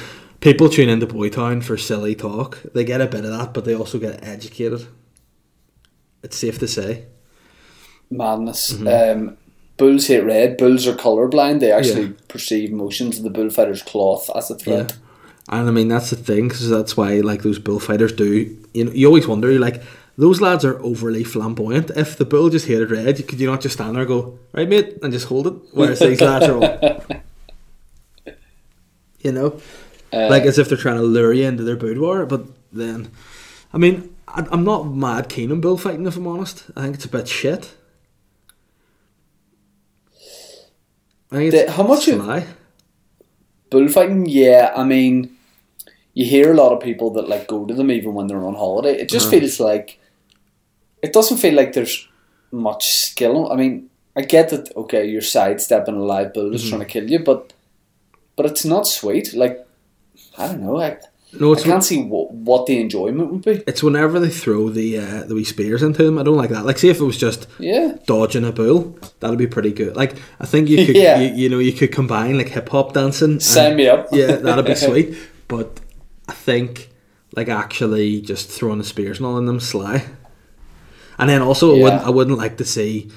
people tune into Boytown for silly talk. They get a bit of that, but they also get educated. It's safe to say. Madness. Mm-hmm. Um, bulls hate red. Bulls are colorblind. They actually Yeah. perceive motions of the bullfighter's cloth as a threat. Yeah. And I mean, that's the thing, because that's why, like, those bullfighters do. You know, you always wonder, you're like, those lads are overly flamboyant. If the bull just hated red, could you not just stand there and go, right, mate, and just hold it? Whereas these lads are all. You know? Uh, like as if they're trying to lure you into their boudoir. But then, I mean, I, I'm not mad keen on bullfighting if I'm honest. I think it's a bit shit. I The- how much you- sly. bullfighting, yeah. I mean, you hear a lot of people that like go to them even when they're on holiday. It just Uh-huh. feels like it doesn't feel like there's much skill. I mean, I get that. Okay, you're sidestepping a live bull Mm-hmm. that's trying to kill you, but but it's not sweet. Like I don't know. I, No, I can't see what, what the enjoyment would be. it's whenever they throw the uh, the wee spears into him. I don't like that. Like, see if it was just Yeah, dodging a bull, that'd be pretty good. Like, I think you could, Yeah. you, you know, you could combine like hip hop dancing. and- sign me up. yeah, that'd be sweet. But I think like actually just throwing the spears and all in them sly. And then also, I wouldn't I wouldn't like to see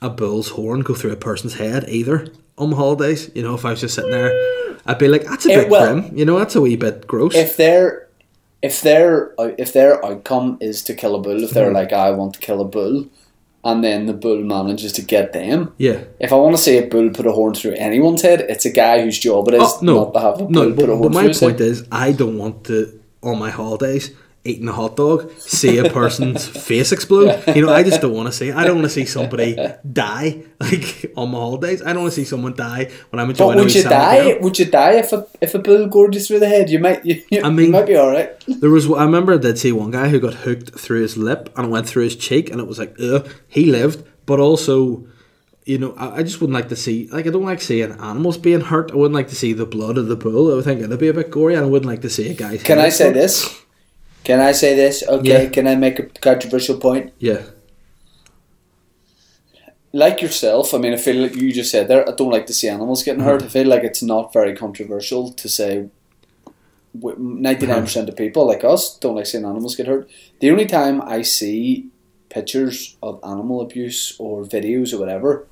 a bull's horn go through a person's head either on the holidays. You know, if I was just sitting there, I'd be like, that's a Eh, bit well, grim. You know, that's a wee bit gross. If their if their if their outcome is to kill a bull, if they're Mm-hmm. like I want to kill a bull, and then the bull manages to get them, yeah. If I want to see a bull put a horn through anyone's head, it's a guy whose job it is Oh, no, not to have a bull no. put But, a but horn my through his point head. is, I don't want to on my holidays eating a hot dog see a person's face explode. You know, I just don't want to see. I don't want to see somebody die like on my holidays. I don't want to see someone die when I'm enjoying. But would you die? Would you die if a if a bull gored you through the head? You might. You, you, I mean- you might be all right. There was. I remember I did see one guy who got hooked through his lip and it went through his cheek, and it was like, ugh. He lived, but also. You know, I, I just wouldn't like to see like I don't like seeing animals being hurt. I wouldn't like to see the blood of the bull. I would think it'd be a bit gory, and I wouldn't like to see a guy. Can I say this? Can I say this? Okay. Yeah. Can I make a controversial point? Yeah, Like yourself, I mean, I feel like you just said there. I don't like to see animals getting hurt. Mm-hmm. I feel like it's not very controversial to say. Ninety nine percent of people like us don't like seeing animals get hurt. The only time I see pictures of animal abuse or videos or whatever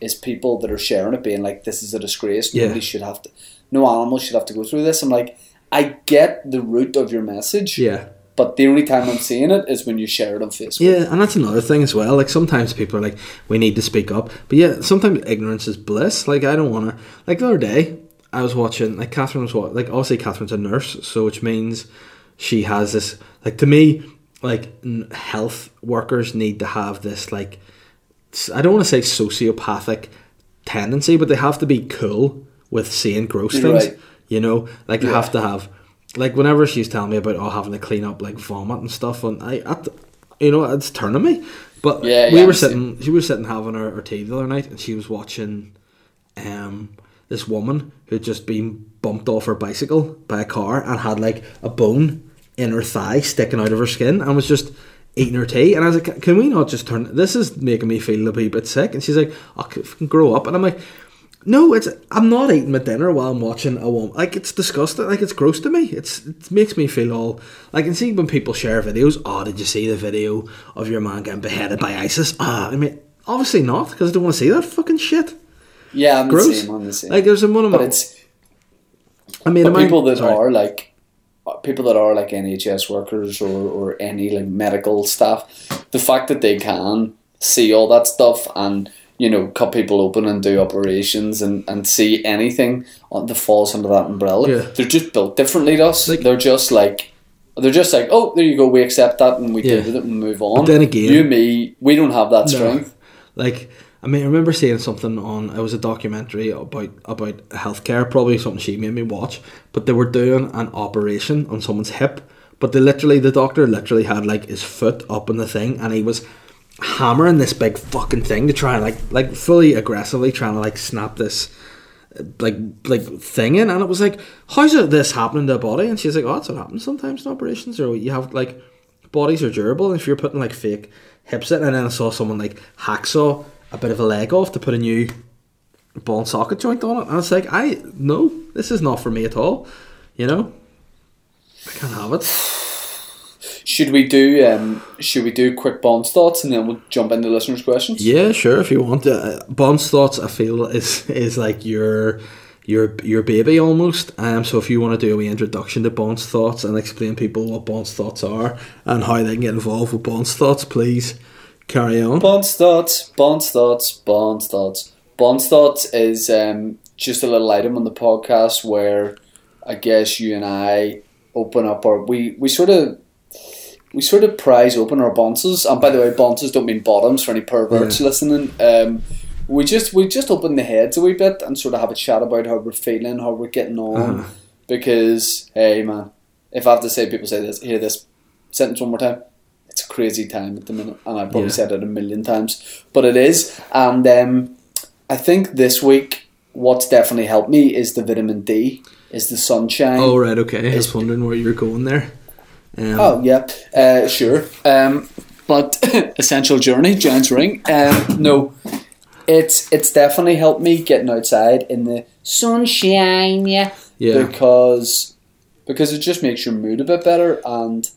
is people that are sharing it, being like, "This is a disgrace. Yeah. Nobody should have to. No animal should have to go through this." I'm like, I get the root of your message, yeah. but the only time I'm seeing it is when you share it on Facebook. Yeah, and that's another thing as well. Like sometimes people are like, we need to speak up, but yeah, sometimes ignorance is bliss. Like I don't want to. Like the other day, I was watching. Like Catherine was what? Like obviously Catherine's a nurse, so which means she has this. Like to me, like n- health workers need to have this like. I don't want to say sociopathic tendency, but they have to be cool with seeing gross You're things. right. You know, like Yeah. have to have, like whenever she's telling me about oh having to clean up like vomit and stuff, and I, you know, it's turning me. But Yeah, we yeah, were sitting, she was sitting having her, her tea the other night, and she was watching, um, this woman who'd just been bumped off her bicycle by a car and had like a bone in her thigh sticking out of her skin, and was just eating her tea. And I was like, can we not just turn? This is making me feel a wee bit sick. And she's like, I can grow up, and I'm like. No, it's I'm not eating my dinner while I'm watching a woman. Like it's disgusting. Like it's gross to me. It's it makes me feel all like and see when people share videos. Oh, did you see the video of your man getting beheaded by ISIS? Ah, I mean, obviously not because I don't want to see that fucking shit. Yeah, I'm gross. the same. I'm the same. Like there's a one of but my. it's I mean, but am I- people that sorry. are like people that are like NHS workers or, or any like medical staff, the fact that they can see all that stuff and you know cut people open and do operations and, and see anything on- that falls under that umbrella, Yeah. they're just built differently to us. Like- they're just like they're just like, oh, there you go, we accept that and we Yeah. deal with it and move on. then again- you me, we don't have that No. strength. Like, I mean, I remember seeing something on. It was a documentary about about healthcare, probably something she made me watch. But they were doing an operation on someone's hip. But they literally, the doctor literally had like his foot up in the thing, and he was hammering this big fucking thing to try and like like fully aggressively trying to like snap this like like thing in. And it was like how's this happening to a body? And she's like oh that's what happens sometimes in operations or you have like bodies are durable and if you're putting like fake hips in and then I saw someone like hacksaw a bit of a leg off to put a new ball and socket joint on it. And I was like I no this is not for me at all you know? I can't have it Should we do um should we do quick bonds thoughts and then we'll jump into listeners' questions? Yeah, sure. If you want, uh, Bond's thoughts, I feel is is like your your your baby almost. Um, so if you want to do a wee introduction to Bond's thoughts and explain people what Bond's thoughts are and how they can get involved with Bond's thoughts, please carry on. Bonds thoughts, bonds thoughts, bonds thoughts. Bonds thoughts is um just a little item on the podcast where I guess you and I open up or we we sort of we sort of prize open our bonces. And by the way, bonces don't mean bottoms for any perverts listening. Um, we just we just open the heads a wee bit and sort of have a chat about how we're feeling, how we're getting on. Uh-huh. Because hey man, if I have to say, people say this, hear this sentence one more time. It's a crazy time at the minute, and I've probably Yeah. said it a million times, but it is. And um, I think this week, what's definitely helped me is the vitamin D, is the sunshine. Oh right, okay. I was wondering where you're going there. Um, Oh yeah, uh, sure. Um, but essential journey, Giant's Ring. Um, no, it's it's definitely helped me getting outside in the sunshine. Yeah, yeah. because because it just makes your mood a bit better. And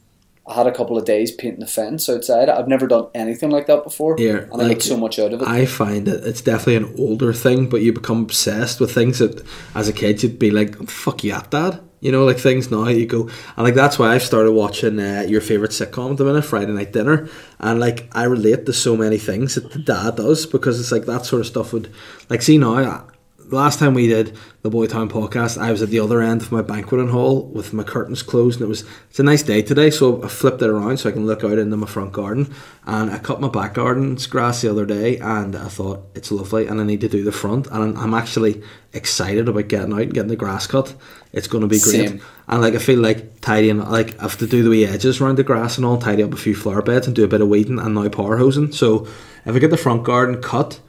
I had a couple of days painting the fence outside. I've never done anything like that before, Here, and I like, get so much out of it. I find it it's definitely an older thing, but you become obsessed with things that as a kid you'd be like, "Fuck you, at dad." You know, like things now you go, and like that's why I've started watching uh, your favorite sitcom at the minute, Friday Night Dinner, and like I relate to so many things that the dad does because it's like that sort of stuff would, like, see now. The last time we did the Boytown podcast, I was at the other end of my banqueting hall with my curtains closed, and it was it's a nice day today, so I flipped it around so I can look out into my front garden. And I cut my back garden's grass the other day, and I thought it's lovely, and I need to do the front, and I'm actually excited about getting out and getting the grass cut. It's going to be great, Same. and like I feel like tidying, like I have to do the wee edges around the grass and all, tidy up a few flower beds, and do a bit of weeding, and now power hosing. So if I get the front garden cut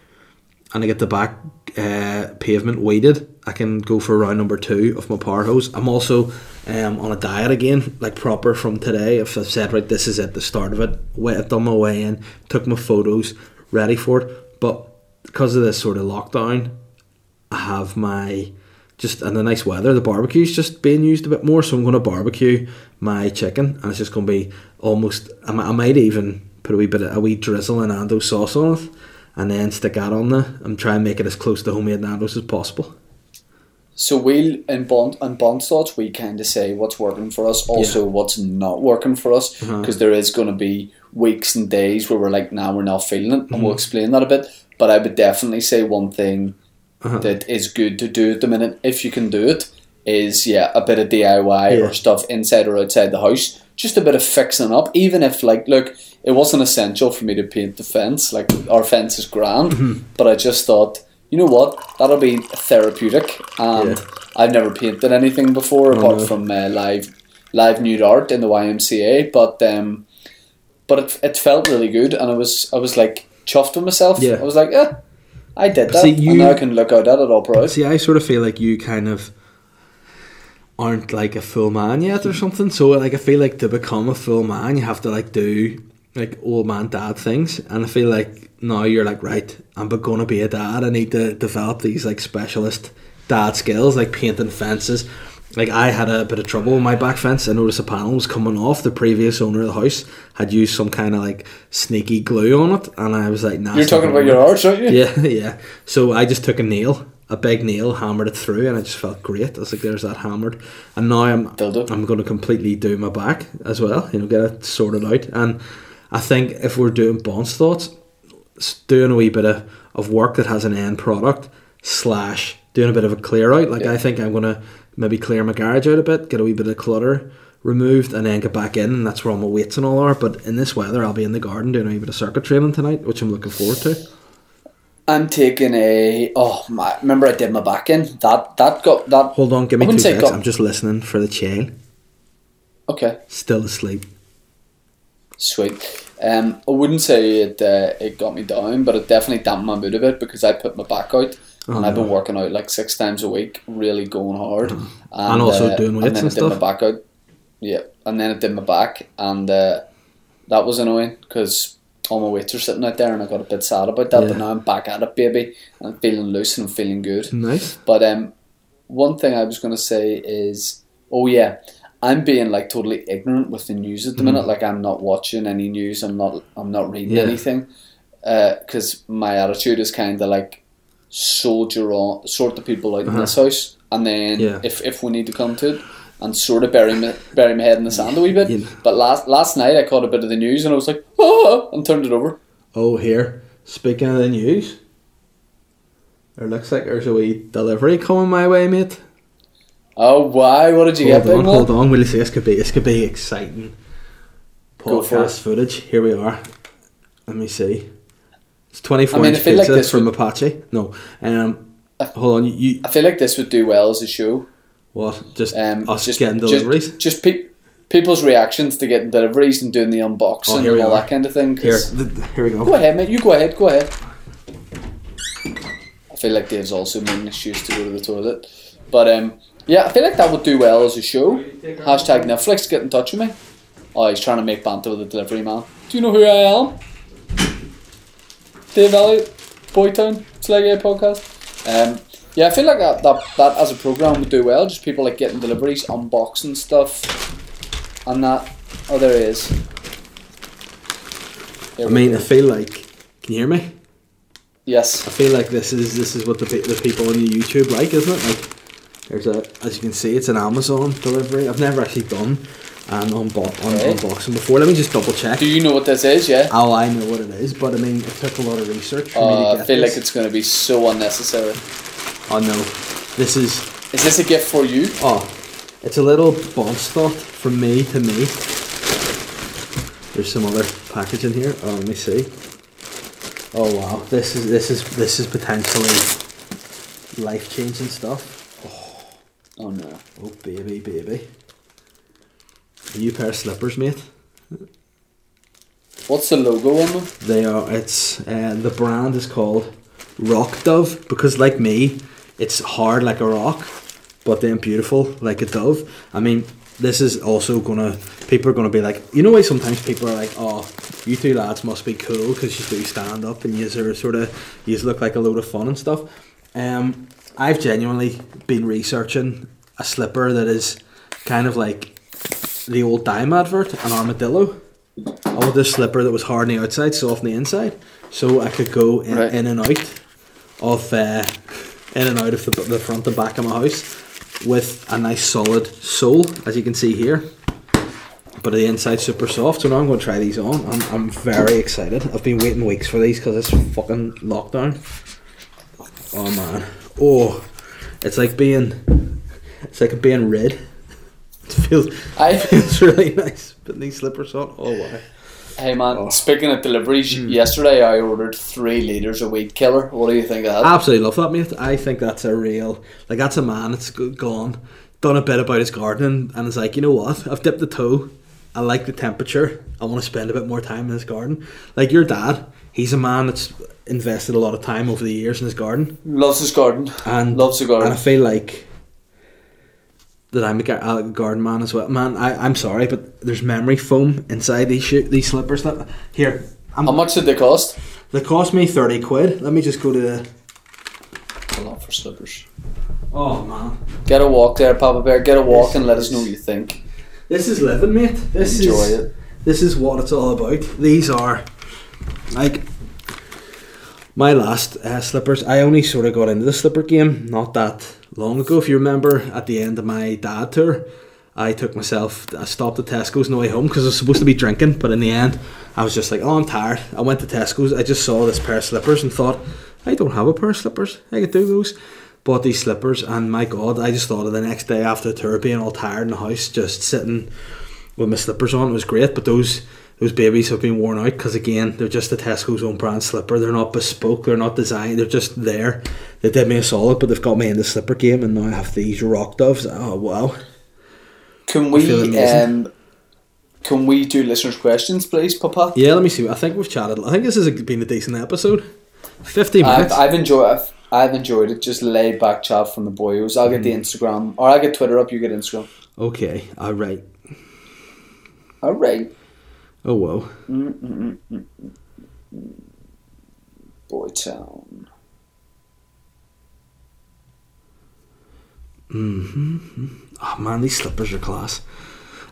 and I get the back uh, pavement weeded, I can go for round number two of my power hose. I'm also um, on a diet again, like proper from today. If I've said right, this is at the start of it. I've my way in, took my photos, ready for it. But because of this sort of lockdown, I have my just and the nice weather. The barbecue's just being used a bit more, so I'm going to barbecue my chicken, and it's just going to be almost. I, mi- I might even put a wee bit of a wee drizzle and Nando's sauce on it, and then stick that on there and try and make it as close to homemade Nando's as possible. So we'll in bond and bond thoughts we kind of say what's working for us, also what's not working for us, Uh-huh. because is going to be weeks and days where we're like, nah, we're not feeling it, and Mm-hmm. we'll explain that a bit. But I would definitely say one thing Uh-huh. that is good to do at the minute, if you can do it, is yeah, a bit of DIY Yeah. or stuff inside or outside the house, just a bit of fixing up. Even if like, look, it wasn't essential for me to paint the fence. Like our fence is grand, Mm-hmm. but I just thought, you know what, that'll be therapeutic. And Yeah. I've never painted anything before apart no. from uh, live live nude art in the YMCA, but um, but it, it felt really good, and I was I was like chuffed with myself. Yeah. I was like, yeah, I did that, See, you- and now I can look out at it all proud. See, I sort of feel like you kind of aren't like a full man yet or something. So like I feel like to become a full man, you have to like do like old man dad things, and I feel like now you're like right, I'm going to be a dad. I need to develop these like specialist dad skills, like painting fences. Like I had a bit of trouble with my back fence. I noticed a panel was coming off. The previous owner of the house had used some kind of like sneaky glue on it, and I was like, nah, You're talking about your arts, aren't you? Yeah, yeah. So I just took a nail a big nail, hammered it through, and I just felt great. I was like, "There's that hammered," and now I'm Dildo. I'm going to completely do my back as well. You know, get it sorted out. And I think if we're doing bonds thoughts, doing a wee bit of, of work that has an end product slash doing a bit of a clear out. Like Yeah. I think I'm going to maybe clear my garage out a bit, get a wee bit of clutter removed, and then get back in. And that's where all my weights and all are. But in this weather, I'll be in the garden doing a wee bit of circuit training tonight, which I'm looking forward to. I'm taking a. Oh, my, remember I did my back in? That that got. that. Hold on, give me two seconds. I'm just listening for the chain. Okay. Still asleep. Sweet. Um, I wouldn't say it uh, it got me down, but it definitely dampened my mood a bit because I put my back out Oh, and I've been working out like six times a week, really going hard, and, And also uh, doing weights and then and I did my stuff? back out. Yeah, and then I did my back, and uh, that was annoying because all my weights are sitting out there, and I got a bit sad about that. Yeah. But now I'm back at it, baby, and I'm feeling loose and I'm feeling good. Nice. But um, one thing I was going to say is, oh yeah, I'm being like totally ignorant with the news at the minute. Like I'm not watching any news. I'm not. I'm not reading Mm. Yeah. anything. Because my attitude is kind of like soldier on, sort the people out in Uh-huh. this house, and then Yeah. if if we need to come to it. And sort of bury my, bury my head in the sand a wee bit. But last last night I caught a bit of the news and I was like, oh, and turned it over. Oh, here. Speaking of the news, there looks like there's a wee delivery coming my way, mate. Oh, why? What did you hold get, big on, hold on. Will you see? This could be. This could be exciting. Podcast footage. Here we are. Let me see. It's twenty four I mean, I inch feel like from would- Apache. No, um, hold on. You, you I feel like this would do well as a show. What? Just Um, us just getting just- deliveries. Just, pe- people's reactions to getting deliveries and doing the unboxing Oh, and all are. that kind of thing. here, here we go. Go ahead, mate. You go ahead. Go ahead. I feel like Dave's also made an excuse to go to the toilet, but um, yeah, I feel like that would do well as a show. Hashtag Netflix, get in touch with me. Oh, he's trying to make banter with the delivery man. Do you know who I am? Dave Elliott, Boytown, Slag A podcast. Um, yeah, I feel like that, that that as a program would do well. Just people like getting deliveries, unboxing stuff, and that. Oh, there he is. Here I mean, go. I feel like. Can you hear me? yes. I feel like this is this is what the the people on the YouTube like, isn't it? Like, there's a as you can see, it's an Amazon delivery. I've never actually done an unbo- un- unboxing before. Let me just double check. Do you know what this is? Yeah. Oh, I know what it is, but I mean, it took a lot of research for me Uh, to I feel this. like it's going to be so unnecessary. Oh no, this is Is this a gift for you? oh, it's a little bonus thought from me to me. There's some other package in here. Oh, let me see. Oh wow, this is this is this is potentially life changing stuff. Oh no. Oh baby, baby. A new pair of slippers, mate. What's the logo on them? They are. It's uh, the brand is called Rock Dove because, like me, it's hard like a rock, but then beautiful like a dove. I mean, this is also gonna. People are gonna be like, you know, why sometimes people are like, oh, you two lads must be cool because you do stand up and you are sort of you look like a load of fun and stuff. Um, I've genuinely been researching a slipper that is kind of like the old Dime advert, an armadillo. I want this slipper that was hard on the outside, soft on the inside, so I could go in, Right. in and out of uh, in and out of the, the front and back of my house with a nice solid sole, as you can see here. But the inside super soft, so now I'm going to try these on. I'm, I'm very excited. I've been waiting weeks for these because it's fucking lockdown. Oh man, oh, it's like being, it's like being red. It feels, I feels really nice putting these slippers on. Oh wow. Hey man. Oh. Speaking of deliveries, Hmm. yesterday I ordered three liters of weed killer. What do you think of that? Absolutely love that, mate. I think that's a real, like, that's a man that's go- gone, done a bit about his gardening, and it's like, you know what? I've dipped the toe. I like the temperature. I want to spend a bit more time in his garden. Like your dad, he's a man that's invested a lot of time over the years in his garden, Loves his garden. and Loves the garden. And I feel like that I'm a, gar- a garden man as well. Man, I, I'm sorry, but there's memory foam inside these these slippers. That here, I'm, How much did they cost? they cost me thirty quid. Let me just go to the. A lot for slippers. Oh man. Get a walk there, Papa Bear. Get a walk and let us know what you think. This is living, mate. This Enjoy is it. this is what it's all about. These are like My last uh, slippers, I only sort of got into the slipper game not that long ago. If you remember, at the end of my dad tour, I took myself, I stopped at Tesco's on the way home because I was supposed to be drinking, but in the end, I was just like, oh, I'm tired. I went to Tesco's, I just saw this pair of slippers and thought, I don't have a pair of slippers. I could do those. Bought these slippers, and my God, I just thought of the next day after the tour being all tired in the house, just sitting with my slippers on. It was great, but those those babies have been worn out because again, they're just a Tesco's own brand slipper. They're not bespoke. They're not designed. They're just there. They did me a solid, but they've got me in the slipper game, and now I have these rock doves. Oh wow! Can we um, can we do listeners' questions, please, Papa? Yeah, let me see. I think we've chatted. I think this has been a decent episode. Fifty I've, minutes. I've enjoyed I've, I've enjoyed it. Just laid back chat from the boyos. I'll get the Mm. Instagram, or I'll get Twitter up. You get Instagram. okay. All right. All right, Oh whoa. Boytown. Oh man, these slippers are class.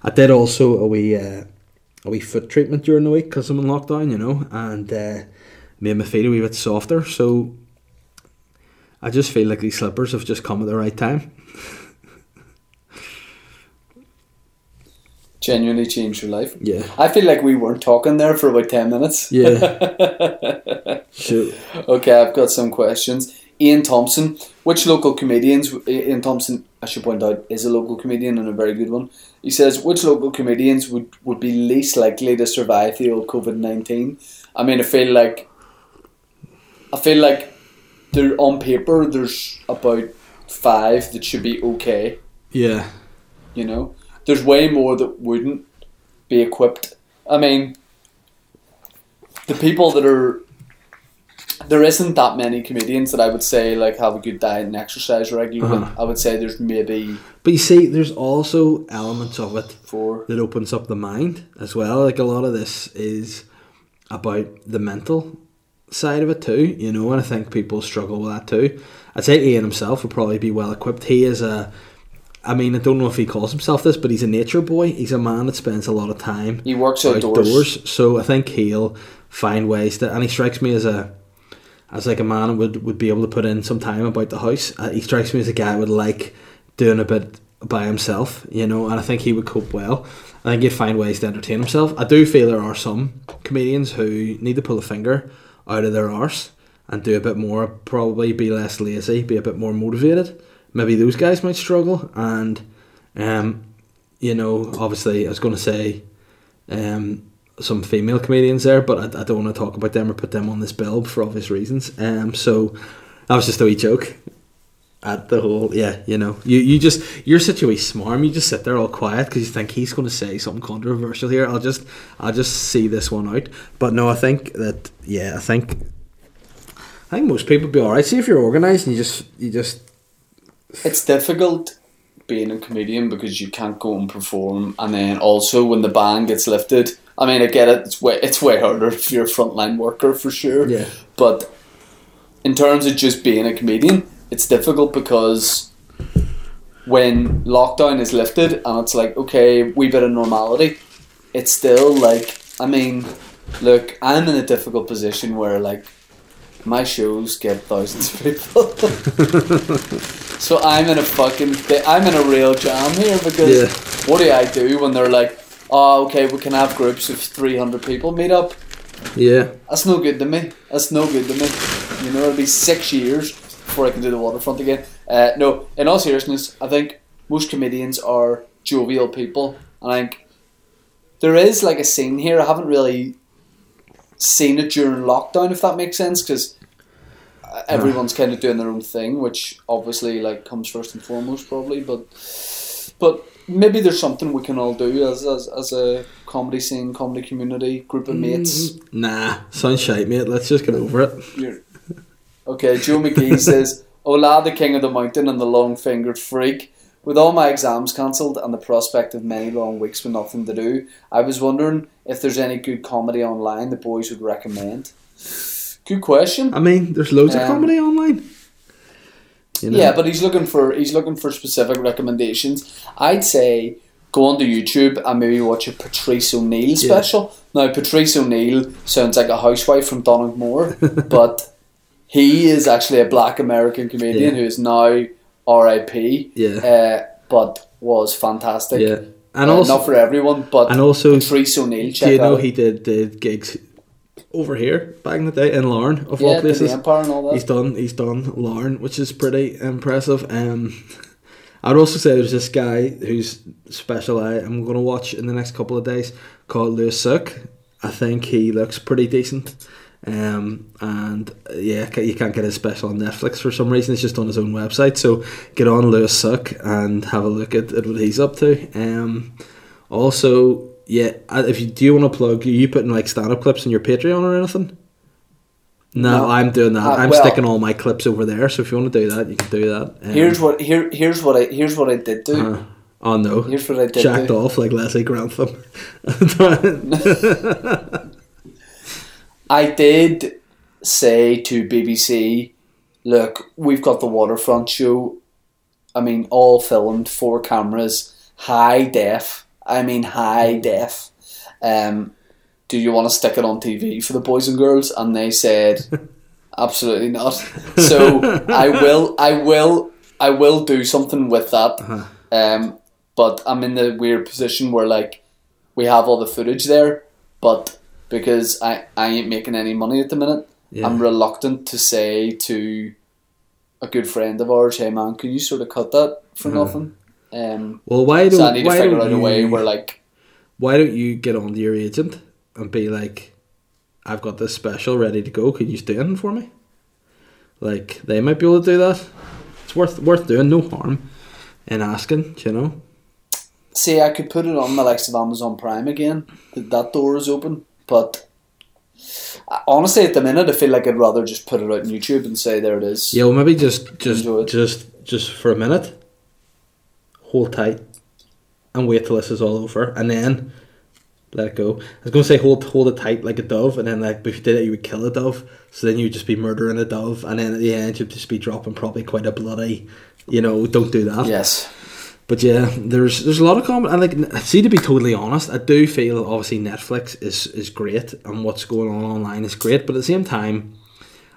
I did also a wee uh, a wee foot treatment during the week because I'm in lockdown, you know, and uh, made my feet a wee bit softer. So I just feel like these slippers have just come at the right time. Genuinely changed your life. Yeah, I feel like we weren't talking there for about ten minutes. yeah. Shoot. Okay, I've got some questions. Ian Thompson, which local comedians? Ian Thompson, I should point out, is a local comedian and a very good one. He says, which local comedians would, would be least likely to survive the old COVID nineteen? I mean, I feel like, I feel like, there on paper there's about five that should be okay. Yeah, You know, there's way more that wouldn't be equipped. I mean, the people that are there isn't that many comedians that I would say like have a good diet and exercise regularly. Uh-huh. I would say there's maybe but you see, there's also elements of it four. that opens up the mind as well. Like a lot of this is about the mental side of it too, you know, and I think people struggle with that too. I'd say Ian himself would probably be well equipped. He is a I mean, I don't know if he calls himself this, but he's a nature boy. He's a man that spends a lot of time He works outdoors. So I think he'll find ways to, and he strikes me as a, as like a man who would would be able to put in some time about the house. Uh, he strikes me as a guy who would like doing a bit by himself, you know, and I think he would cope well. I think he'd find ways to entertain himself. I do feel there are some comedians who need to pull a finger out of their arse and do a bit more, probably be less lazy, be a bit more motivated. Maybe those guys might struggle, and um, you know, obviously, I was going to say um, some female comedians there, but I, I don't want to talk about them or put them on this bill for obvious reasons. Um, so that was just a wee joke at the whole. Yeah, you know, you, you just you're such a wee smarm. You just sit there all quiet because you think he's going to say something controversial here. I'll just I'll just see this one out. But no, I think that yeah, I think I think most people be all right. See if you're organised and you just you just It's difficult being a comedian because you can't go and perform, and then also when the ban gets lifted. I mean, I get it. It's way it's way harder if you're a frontline worker for sure. Yeah. But in terms of just being a comedian, it's difficult because when lockdown is lifted and it's like okay, we bit of normality, it's still like I mean, look, I'm in a difficult position where like my shows get thousands of people. so I'm in a fucking I'm in a real jam here because Yeah. what do I do when they're like, oh okay, we can have groups of 300 people meet up. yeah. That's no good to me. That's no good to me. You know, it'll be six years before I can do the waterfront again. Uh, no, in all seriousness, I think most comedians are jovial people. And I think there is like a scene here. I haven't really seen it during lockdown, if that makes sense, because everyone's kind of doing their own thing, which obviously like comes first and foremost, probably. But but maybe there's something we can all do as as, as a comedy scene, comedy community, group of mates. Mm-hmm. Nah, sounds shite, mate. Let's just get over it. You're- Okay, Joe McGee says, Ola, the king of the mountain and the long fingered freak. With all my exams cancelled and the prospect of many long weeks with nothing to do, I was wondering if there's any good comedy online the boys would recommend. Good question. I mean, there's loads of Um, comedy online. You know? Yeah, but he's looking for he's looking for specific recommendations. I'd say go onto YouTube and maybe watch a Patrice O'Neal special. Now Patrice O'Neal sounds like a housewife from Donaghmore, but He is actually a black American comedian Yeah. who is now R.I.P. Yeah. Uh, but was fantastic. Yeah, and Uh, also not for everyone, but and also Patrice O'Neal. do you know out. he did did gigs over here back in the day in Larne of yeah, all places. And all that. He's done he's done Larne, which is pretty impressive. Um, I'd also say there's this guy who's special. I I'm going to watch in the next couple of days called Lewis Sook. I think he looks pretty decent. Um, and yeah, you can't get his special on Netflix for some reason. It's just on his own website. So get on Lewis Suck and have a look at, at what he's up to. Um, also, yeah, if you do you want to plug, are you putting like stand up clips on your Patreon or anything? No, No. I'm doing that. Uh, I'm well- sticking all my clips over there. So if you want to do that, you can do that. Um, Here's what here here's what I here's what I did do. uh, oh no, Here's what I did jacked do. off like Leslie Grantham. I did say to BBC, look, we've got the waterfront show. I mean, all filmed, four cameras, high def. I mean, high def. Um, do you want to stick it on TV for the boys and girls? And they said, absolutely not. So I will, I will, I will do something with that. Uh-huh. Um, but I'm in the weird position where like we have all the footage there, but because I, I ain't making any money at the minute, Yeah. I'm reluctant to say to a good friend of ours, hey man, can you sort of cut that for Uh-huh. nothing? Um, well, why don't so I need to why figure don't out you, a way where like why don't you get on to your agent and be like, I've got this special ready to go. Can you do it for me? Like they might be able to do that. It's worth worth doing. No harm in asking. You know. see I could put it on the likes of Amazon Prime again. That that door is open, but honestly, at the minute, I feel like I'd rather just put it out on YouTube and say there it is. Yeah, well, maybe just just just just for a minute, hold tight, and wait till this is all over, and then let it go. I was going to say hold hold it tight like a dove, and then like if you did it, you would kill a dove. So then you'd just be murdering a dove, and then at the end you'd just be dropping probably quite a bloody, you know, don't do that. Yes. But yeah, there's there's a lot of comment. And like, see, to be totally honest, I do feel obviously Netflix is is great, and what's going on online is great. But at the same time,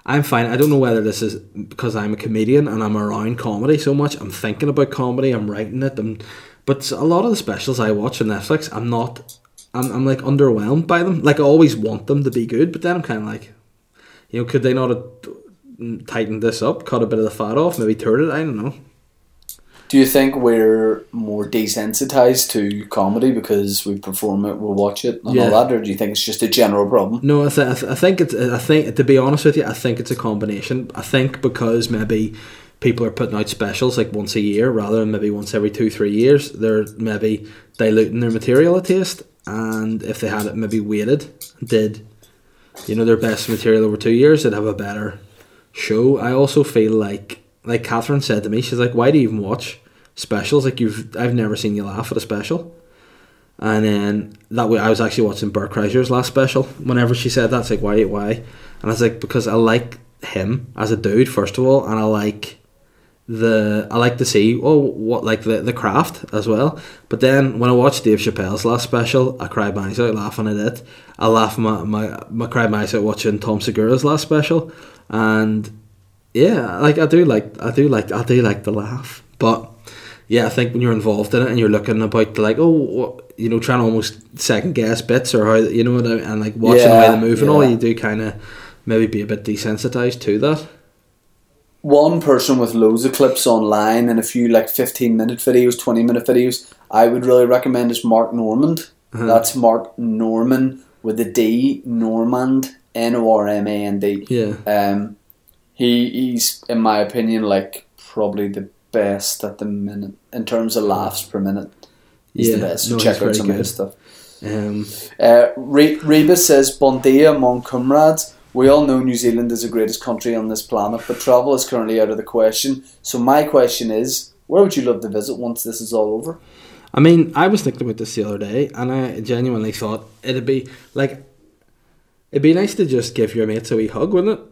I'm fine. I don't know whether this is because I'm a comedian and I'm around comedy so much. I'm thinking about comedy. I'm writing it. And but a lot of the specials I watch on Netflix, I'm not. I'm, I'm like underwhelmed by them. Like I always want them to be good, but then I'm kind of like, you know, could they not have tightened this up, cut a bit of the fat off, maybe turn it? I don't know. Do you think we're more desensitized to comedy because we perform it, we'll watch it, and Yeah. all that, or do you think it's just a general problem? No, I, th- I, th- I think it's. I think to be honest with you, I think it's a combination. I think because maybe people are putting out specials like once a year rather than maybe once every two three years. They're maybe diluting their material a taste, and if they had it maybe weighted, did you know their best material over two years, they'd have a better show. I also feel like like Catherine said to me, she's like, "Why do you even watch specials? Like you've I've never seen you laugh at a special." And then that way, I was actually watching Bert Kreischer's last special. Whenever she said that, like, why, why? And I was like, because I like him as a dude, first of all, and I like the, I like to see, oh, what, like the, the craft as well. But then when I watched Dave Chappelle's last special, I cried my eyes out laughing at it. I laughed my, my, my cried my eyes out watching Tom Segura's last special, and yeah, like I do like, I do like, I do like the laugh, but yeah, I think when you're involved in it and you're looking about like, oh, you know, trying to almost second guess bits or how you know, and, and like watching the way they move and all, you do kind of maybe be a bit desensitized to that. One person with loads of clips online and a few like 15 minute videos, 20 minute videos, I would really recommend is Mark Normand. Uh-huh. That's Mark Norman with the D Normand, N O R M A N D. Yeah, Um, he he's in my opinion like probably the best at the minute in terms of laughs per minute. He's Yeah, the best. No, check out some of his stuff. um, Uh, Re- Reba says, Bon dia, mon comrades. We all know New Zealand is the greatest country on this planet, but travel is currently out of the question. So my question is, where would you love to visit once this is all over? I mean, I was thinking about this the other day, and I genuinely thought it'd be like, it'd be nice to just give your mates a wee hug, wouldn't it?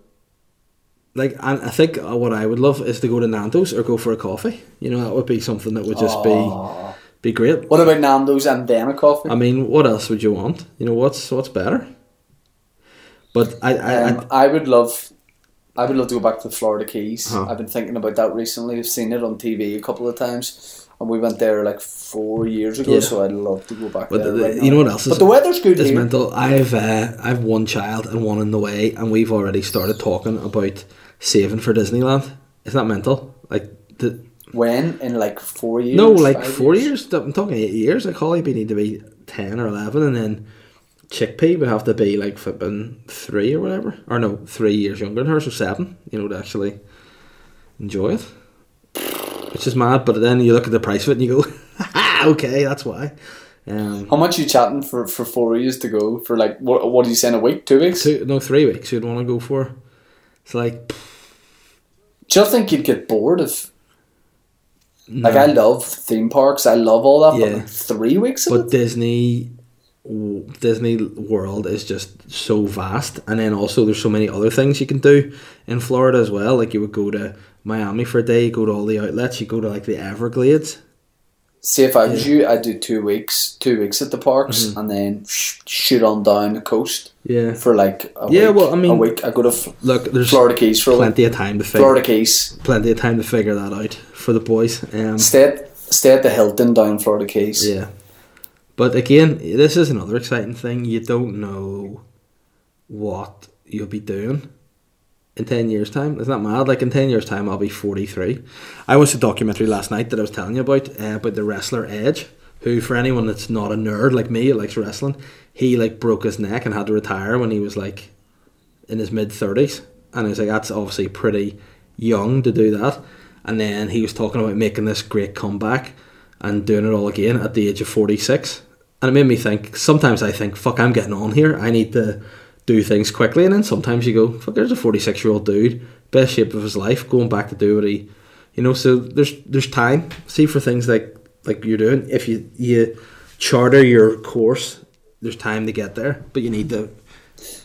Like, and I think uh, what I would love is to go to Nando's or go for a coffee. You know, that would be something that would just Aw. be be great. What about Nando's and then a coffee? I mean, what else would you want? You know, what's what's better? But I, I, um, I would love I would love to go back to the Florida Keys. Huh. I've been thinking about that recently. I've seen it on TV a couple of times, and we went there like four years ago. Yeah. So I'd love to go back But there. the- right you now. know what else is- But the weather's good It's mental. I've uh, I've one child and one in the way, and we've already started talking about saving for Disneyland. Isn't that mental? Like the When in like four years? no, like four years. I'm talking eight years. Like Holly would need to be ten or eleven, and then Chickpea would have to be like flipping three or whatever, or no, three years younger than her, so seven. You know, to actually enjoy it. Which is mad, but then you look at the price of it and you go, okay, that's why. Um, How much you chatting for for four years to go for like what? What are you saying? A week, two weeks? two, no, three weeks you'd want to go for. It's like Do you think you'd get bored of? Like. I love theme parks. I love all that. Yeah. But like three weeks But. Disney, Disney World is just so vast, and then also there's so many other things you can do in Florida as well. Like you would go to Miami for a day, you go to all the outlets, you go to like the Everglades. See if I was you, I'd do two weeks, two weeks at the parks, Mm-hmm. and then sh- shoot on down the coast Yeah. for like a Yeah, week. well, I mean- a week. I go to F- Look, there's Florida Keys for a week. plenty of time to figure. Florida Keys. Plenty of time to figure that out for the boys. Um, Stay at stay at the Hilton down in Florida Keys. Yeah. But again, this is another exciting thing. You don't know what you'll be doing in 10 years' time. Isn't that mad? Like, in 10 years' time, I'll be 43. I watched a documentary last night that I was telling you about, uh, about the wrestler Edge, who, for anyone that's not a nerd like me, likes wrestling, he, like, broke his neck and had to retire when he was, like, in his mid 30s. And I was like, that's obviously pretty young to do that. And then he was talking about making this great comeback and doing it all again at the age of 46. And it made me think, sometimes I think, fuck, I'm getting on here. I need to do things quickly. And then sometimes you go, fuck, there's a 46 year old dude, best shape of his life, going back to do what he, you know, so there's there's time. See, for things like like you're doing, if you, you charter your course, there's time to get there, but you need to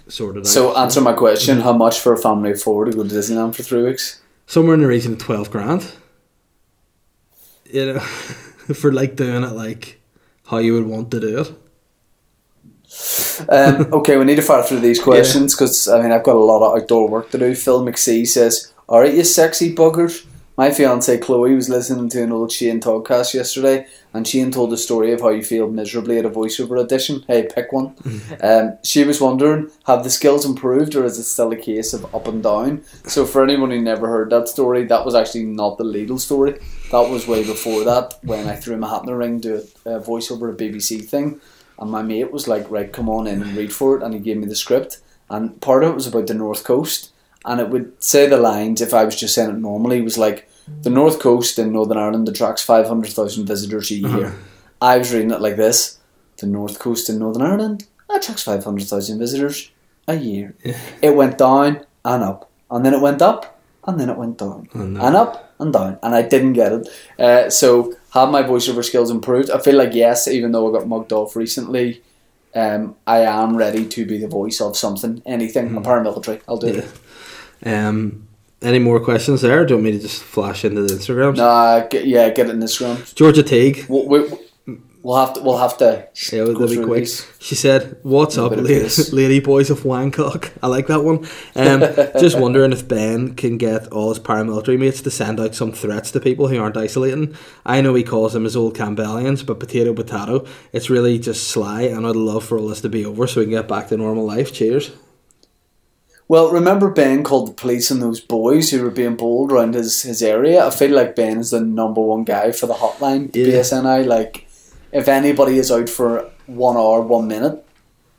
sort it out. So answer my question: How much for a family of four to go to Disneyland for three weeks? somewhere in the region of 12 grand you know for like doing it like how you would want to do it Um, okay, we need to fire through these questions because I mean I've got a lot of outdoor work to do. Phil McSee says, "All right, you sexy buggers." My fiance Chloe was listening to an old Shane podcast yesterday, and Shane told the story of how you feel miserably at a voiceover audition. Hey, pick one. um, she was wondering, have the skills improved, or is it still a case of up and down? So, for anyone who never heard that story, that was actually not the Lidl story. That was way before that when I threw my hat in the ring to a, a voiceover a BBC thing, and my mate was like, "Right, come on in and read for it," and he gave me the script, and part of it was about the North Coast and it would say the lines if I was just saying it normally was like the north coast in Northern Ireland attracts five hundred thousand visitors a year. I was reading it like this: the north coast in Northern Ireland attracts five hundred thousand visitors a year. It went down and up, and then it went up, and then it went down, no. and up and down, and I didn't get it. Uh, so have my voiceover skills improved? I feel like yes, even though I got mugged off recently. Um, I am ready to be the voice of something, anything. I'm paramilitary. I'll do it. um any more questions there do you want me to just flash into the instagrams Nah, get, yeah, get it in the Instagram. georgia teague we'll have to. We'll have to. yeah, go that'll through quick. these. She said, "What's up, lady, lady boys of Wancock?" I like that one. Um, just wondering if Ben can get all his paramilitary mates to send out some threats to people who aren't isolating. I know he calls them his old Campbellians, but potato potato. It's really just sly, and I'd love for all this to be over so we can get back to normal life. Cheers. Well, remember Ben called the police on those boys who were being bold around his, his area? I feel like Ben is the number one guy for the hotline, Yeah. PSNI. Like, if anybody is out for one hour, one minute,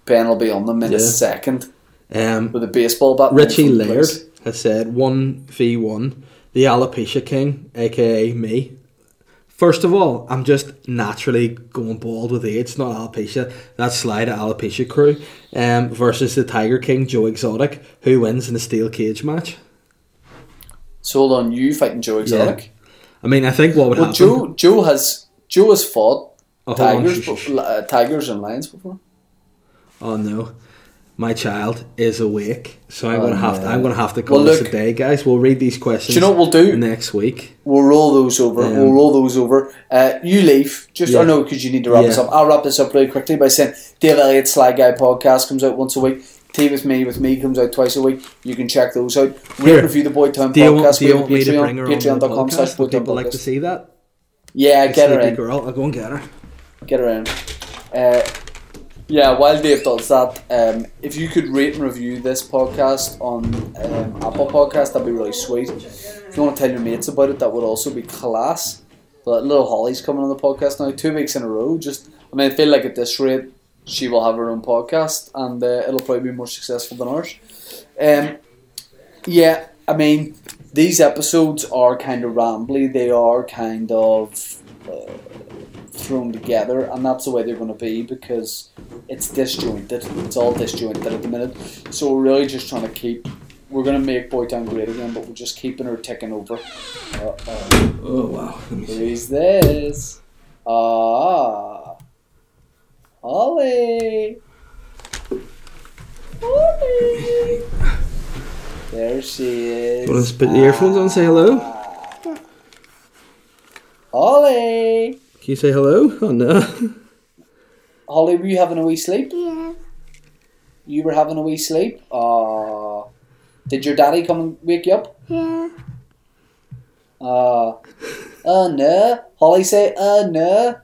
Ben will be on them in a second Um, with a baseball bat. Richie Laird has said one v one, the alopecia king, aka me. First of all, I'm just naturally going bald with age, not alopecia. That's slide at alopecia crew. Um, versus the Tiger King, Joe Exotic, who wins in a steel cage match. So hold on, you fighting Joe Exotic? I mean, I think what would Well, happen. Joe Joe has Joe has fought tigers, uh, tigers and lions before. Oh no, my child is awake, so I'm Oh, gonna have to. I'm gonna have to call Well, this look- a day, guys. We'll read these questions. Do you know what we'll do? next week? We'll roll those over. Um, we'll roll those over. Uh, you leave. Just Yeah. I know because you need to wrap this up. I'll wrap this up really quickly by saying Dave Elliott Sly Guy podcast comes out once a week. Tea with me with me comes out twice a week. You can check those out. Rate Here. review the Boy Do you podcast. do you We want me to bring her on the patreon.com slash podcast? Boy Would people like to see that? Yeah, The get her in. girl. I'll go and get her. Get around. Uh, yeah, while Dave does that, um, if you could rate and review this podcast on um, Apple Podcast, that'd be really sweet. If you want to tell your mates about it, that would also be class. But little Holly's coming on the podcast now, two weeks in a row. Just, I mean, I feel like at this rate, she will have her own podcast, and uh, it'll probably be more successful than ours. Um, yeah, I mean, these episodes are kind of rambly. They are kind of uh, thrown together, and that's the way they're going to be because it's disjointed. It's all disjointed at the minute. So we're really just trying to keep. We're going to make Boytown great again, but we're just keeping her ticking over. Uh-oh. Oh wow. See. Who's this? Ah. Ollie. Ollie. There she is. Want to put the earphones on say hello? Ah. Ollie. Can you say hello? Oh no. Holly, were you having a wee sleep? Yeah. You were having a wee sleep? Ah. Did your daddy come and wake you up? Yeah. Ah. oh no. Holly say, oh no.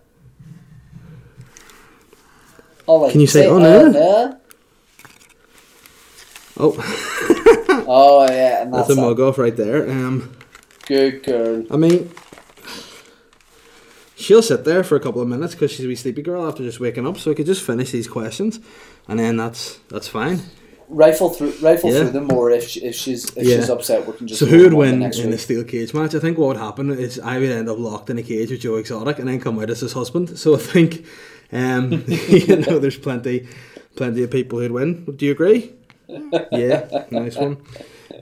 Holly, Can you say, "Oh, "Oh, no"? no"? Oh, Oh yeah, and that's, that's a mug off right there. Um, Good girl. I mean, she'll sit there for a couple of minutes because she's a wee sleepy girl after just waking up. So I could just finish these questions, and then that's that's fine. Rifle through, rifle Yeah. through them, or if she, if she's if Yeah. she's upset, we can just. So who would the win next in the steel cage match? I think what would happen is I would end up locked in a cage with Joe Exotic and then come out as his husband. So I think, um, you know, there's plenty, plenty of people who'd win. Do you agree? Yeah, nice one.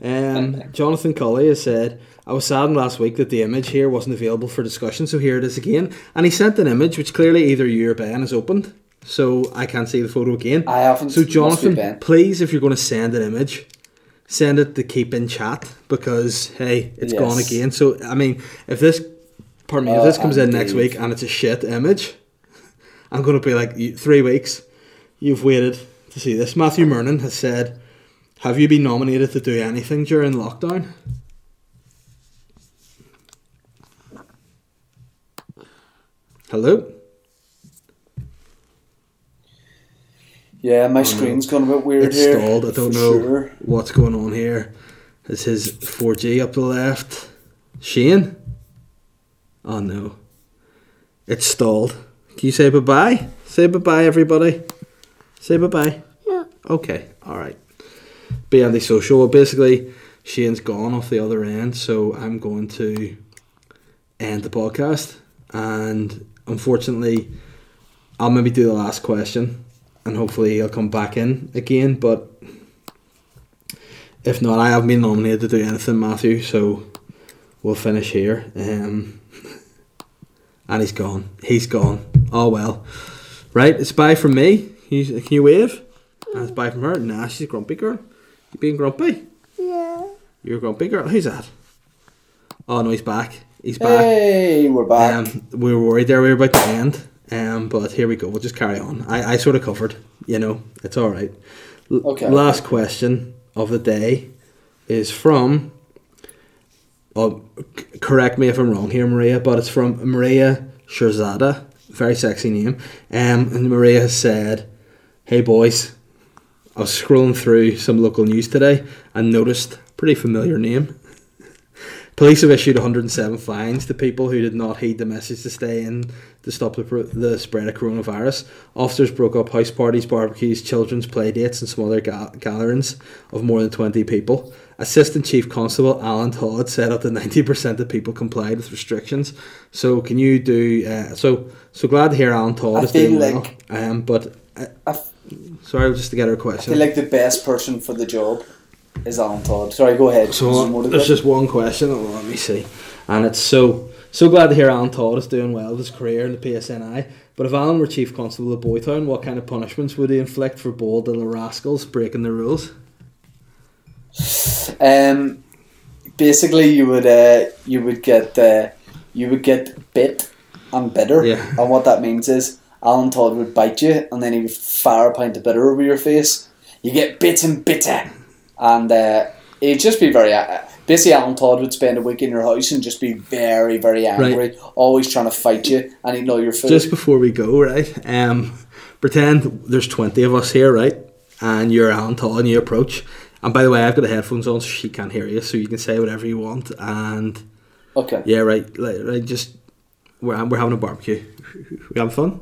Um, Jonathan Cully has said, I was saddened last week that the image here wasn't available for discussion, so here it is again. And he sent an image which clearly either you or Ben has opened, so I can't see the photo again. I haven't. So Jonathan, please, if you're going to send an image, send it to keep in chat because hey, it's Yes. gone again. So I mean, if this, pardon me, if Oh, this comes in next week and it's a shit image, I'm going to be like three weeks. You've waited to see this. Matthew Mernon has said, "Have you been nominated to do anything during lockdown?" Hello. Yeah, my oh, no. screen's gone a bit weird here. It's here. stalled. I don't know Sure. what's going on here. here. Is his 4G up the left? Shane? Oh no. It's stalled. Can you say bye bye? Say bye bye, everybody. Say bye bye. No. Okay, alright. Be antisocial. Well, basically, Shane's gone off the other end, so I'm going to end the podcast. And unfortunately, I'll maybe do the last question and hopefully he'll come back in again. But if not, I haven't been nominated to do anything, Matthew, so we'll finish here. Um, and he's gone. He's gone. Oh well. Right, it's bye from me. Can you, can you wave? And it's bye from her. Nah, she's a grumpy girl. You being grumpy? Yeah. You're a grumpy girl. Who's that? Oh no, he's back. He's back. Hey, we're back. Um, we were worried there we were about to end, um, but here we go. We'll just carry on. I, I sort of covered, you know, it's all right. L- Okay. Last question of the day is from. Oh, c- correct me if I'm wrong here, Maria, but it's from Maria Shirzada. Very sexy name. Um, and Maria said, "Hey boys, I was scrolling through some local news today and noticed pretty familiar name." Police have issued 107 fines to people who did not heed the message to stay in to stop the, the spread of coronavirus. Officers broke up house parties, barbecues, children's play dates, and some other ga- gatherings of more than 20 people. Assistant Chief Constable Alan Todd said up to 90% of people complied with restrictions. So, can you do? Uh, so, so glad to hear Alan Todd I is doing like- well. Um, but uh, I f- sorry, just to get her question. I feel like the best person for the job is Alan Todd. Sorry, go ahead. So There's more to there's that. just one question. oh, Let me see, and it's so so glad to hear Alan Todd is doing well with his career in the PSNI. But if Alan were chief constable of Boytown, what kind of punishments would he inflict for bold little rascals breaking the rules? Um, basically, you would uh, you would get uh, you would get bit and bitter, Yeah. and what that means is Alan Todd would bite you, and then he would fire a pint of bitter over your face. you get bitten bitter, and uh, it'd just be very. Uh, basically, Alan Todd would spend a week in your house and just be very, very angry, always trying to fight you, and he'd know your food. Just before we go, right? Um, pretend there's 20 of us here, right? And you're Alan Todd and you approach. And by the way, I've got the headphones on so she can't hear you, so you can say whatever you want. And okay. yeah, right, like, right just we're, we're having a barbecue. We having fun?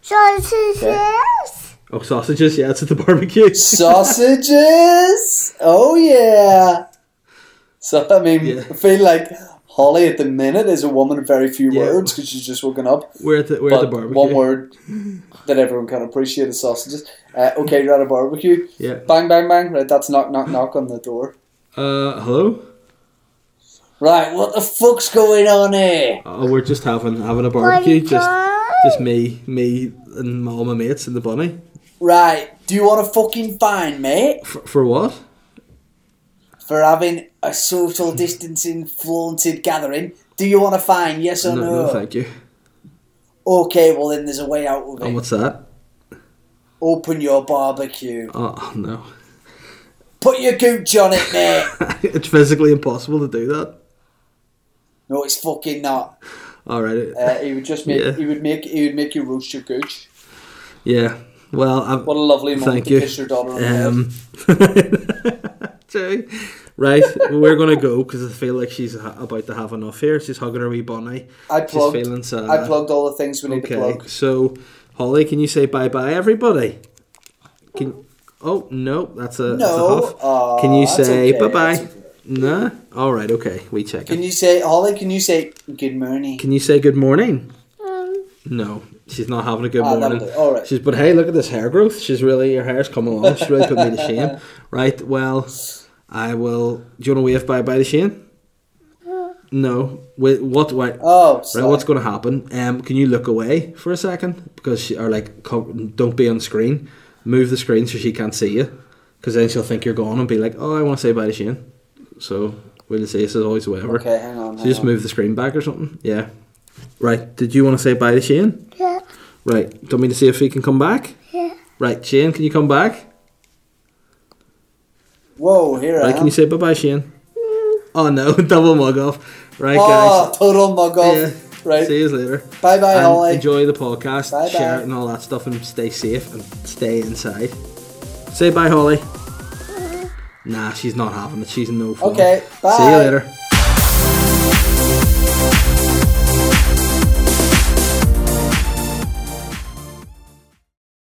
So this Sausages. Oh, sausages, yeah, it's at the barbecue. Sausages. Oh yeah. So I mean, Yeah. I feel like Holly at the minute is a woman of very few Yeah. words because she's just woken up. We're at the, we're at the barbecue. one word that everyone can appreciate is sausages. Uh, okay, you're at a barbecue. Yeah. Bang, bang, bang. Right, that's knock, knock, knock on the door. Uh, hello? Right, what the fuck's going on here? Oh, we're just having having a barbecue. Just just me, me and all my mates and the bunny. Right, do you want a fucking fine, mate? For, for what? For having a social distancing flaunted gathering? Do you want a fine, yes or No, no? no, thank you. Okay, well then there's a way out of And it. what's that? Open your barbecue. Oh no, Put your gooch on it, mate. it's physically impossible to do that. no, it's fucking not. All right. Uh, he would just make. Yeah. He would make. He would make you roast your gooch. yeah. Well, I'm, What a lovely moment Thank to you. kiss your daughter on the head. Um, right, we're gonna go because I feel like she's about to have enough here. She's hugging her wee bunny. I She's plugged. feeling sad. I plugged all the things we need to Okay, plug. so Holly, can you say bye bye, everybody? Can oh no, that's a that's a No, huff. aw, can you say okay, bye bye? okay. Nah. All right. Okay. We check Can it. you say, Holly? Can you say good morning? Can you say good morning? No, she's not having a good Ah, morning. All right. She's but hey, look at this hair growth. She's really her hair's coming along. She's really put me to shame. Right. Well, I will. Do you want to wave bye bye to Shane? No. Wait. What? Wait. Oh, Right, sorry. what's going to happen? Um, can you look away for a second because she, or like don't be on screen. Move the screen so she can't see you, because then she'll think you're gone and be like, "Oh, I want to say bye to Shane." So we'll just say this is always whatever. Okay, hang on. So hang just on. move the screen back or something. Yeah. Right. Did you want to say bye to Shane? Yeah. Right. Do you want me to see if he can come back? Yeah. Right, Shane, can you come back? Whoa, here I Right, am. can you say bye bye, Shane? Mm. Oh no, double mug off. Right, oh, guys. total mug off. Yeah. Right. See you later. Bye bye, Holly. enjoy the podcast, Bye-bye. share it and all that stuff, and stay safe and stay inside. Say bye, Holly. Nah, she's not having it. She's no fun. Okay, bye. See you later.